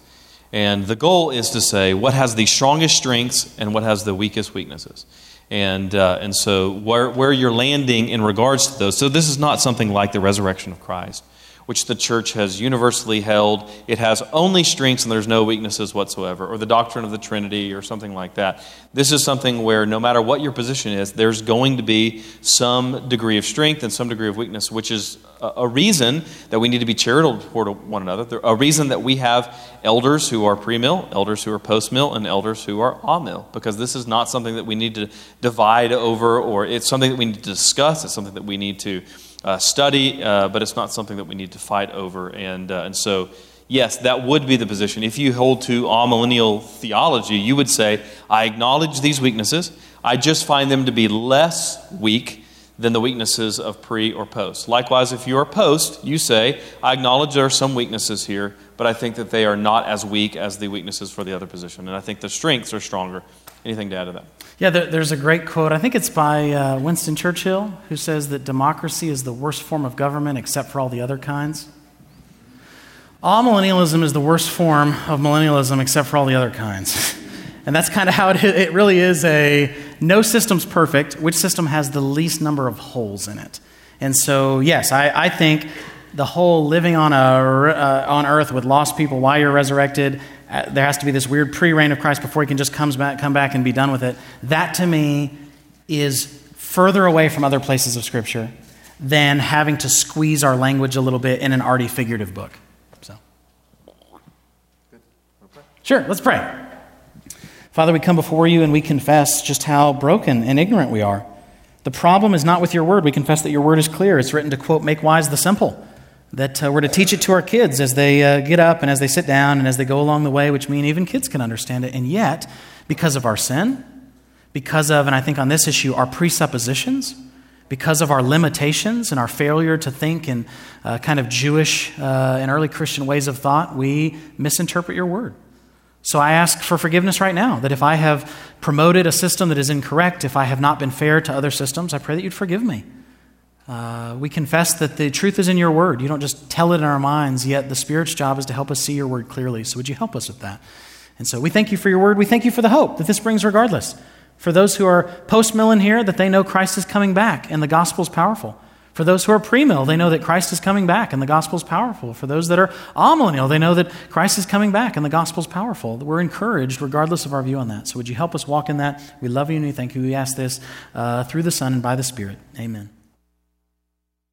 And the goal is to say what has the strongest strengths and what has the weakest weaknesses. And, uh, and so, where, where you're landing in regards to those. So, this is not something like the resurrection of Christ which the church has universally held. It has only strengths and there's no weaknesses whatsoever, or the doctrine of the Trinity, or something like that. This is something where no matter what your position is, there's going to be some degree of strength and some degree of weakness, which is a reason that we need to be charitable toward one another, a reason that we have elders who are pre mill, elders who are post mill, and elders who are a mill, because this is not something that we need to divide over, or it's something that we need to discuss, it's something that we need to uh, study, uh, but it's not something that we need to fight over. And, uh, and so, yes, that would be the position. If you hold to amillennial theology, you would say, I acknowledge these weaknesses. I just find them to be less weak than the weaknesses of pre or post. Likewise, if you are post, you say, I acknowledge there are some weaknesses here, but I think that they are not as weak as the weaknesses for the other position. And I think the strengths are stronger. Anything to add to that? Yeah, there, there's a great quote. I think it's by uh, Winston Churchill, who says that democracy is the worst form of government except for all the other kinds. Amillennialism is the worst form of millennialism except for all the other kinds. and that's kind of how it, it really is a no system's perfect. Which system has the least number of holes in it? And so, yes, I, I think the whole living on, a, uh, on earth with lost people while you're resurrected, uh, there has to be this weird pre reign of Christ before he can just comes back, come back and be done with it. That to me is further away from other places of Scripture than having to squeeze our language a little bit in an already figurative book. So, sure, let's pray. Father, we come before you and we confess just how broken and ignorant we are. The problem is not with your word. We confess that your word is clear. It's written to, quote, make wise the simple. That uh, we're to teach it to our kids as they uh, get up and as they sit down and as they go along the way, which mean even kids can understand it. And yet, because of our sin, because of, and I think on this issue, our presuppositions, because of our limitations and our failure to think in uh, kind of Jewish uh, and early Christian ways of thought, we misinterpret your word. So I ask for forgiveness right now that if I have promoted a system that is incorrect, if I have not been fair to other systems, I pray that you'd forgive me. Uh, we confess that the truth is in your word. You don't just tell it in our minds, yet the Spirit's job is to help us see your word clearly. So would you help us with that? And so we thank you for your word. We thank you for the hope that this brings regardless. For those who are post mill in here, that they know Christ is coming back and the gospel is powerful. For those who are premill, they know that Christ is coming back and the gospel is powerful. For those that are amillennial, they know that Christ is coming back and the gospel is powerful. We're encouraged regardless of our view on that. So would you help us walk in that? We love you and we thank you. We ask this uh, through the Son and by the Spirit. Amen.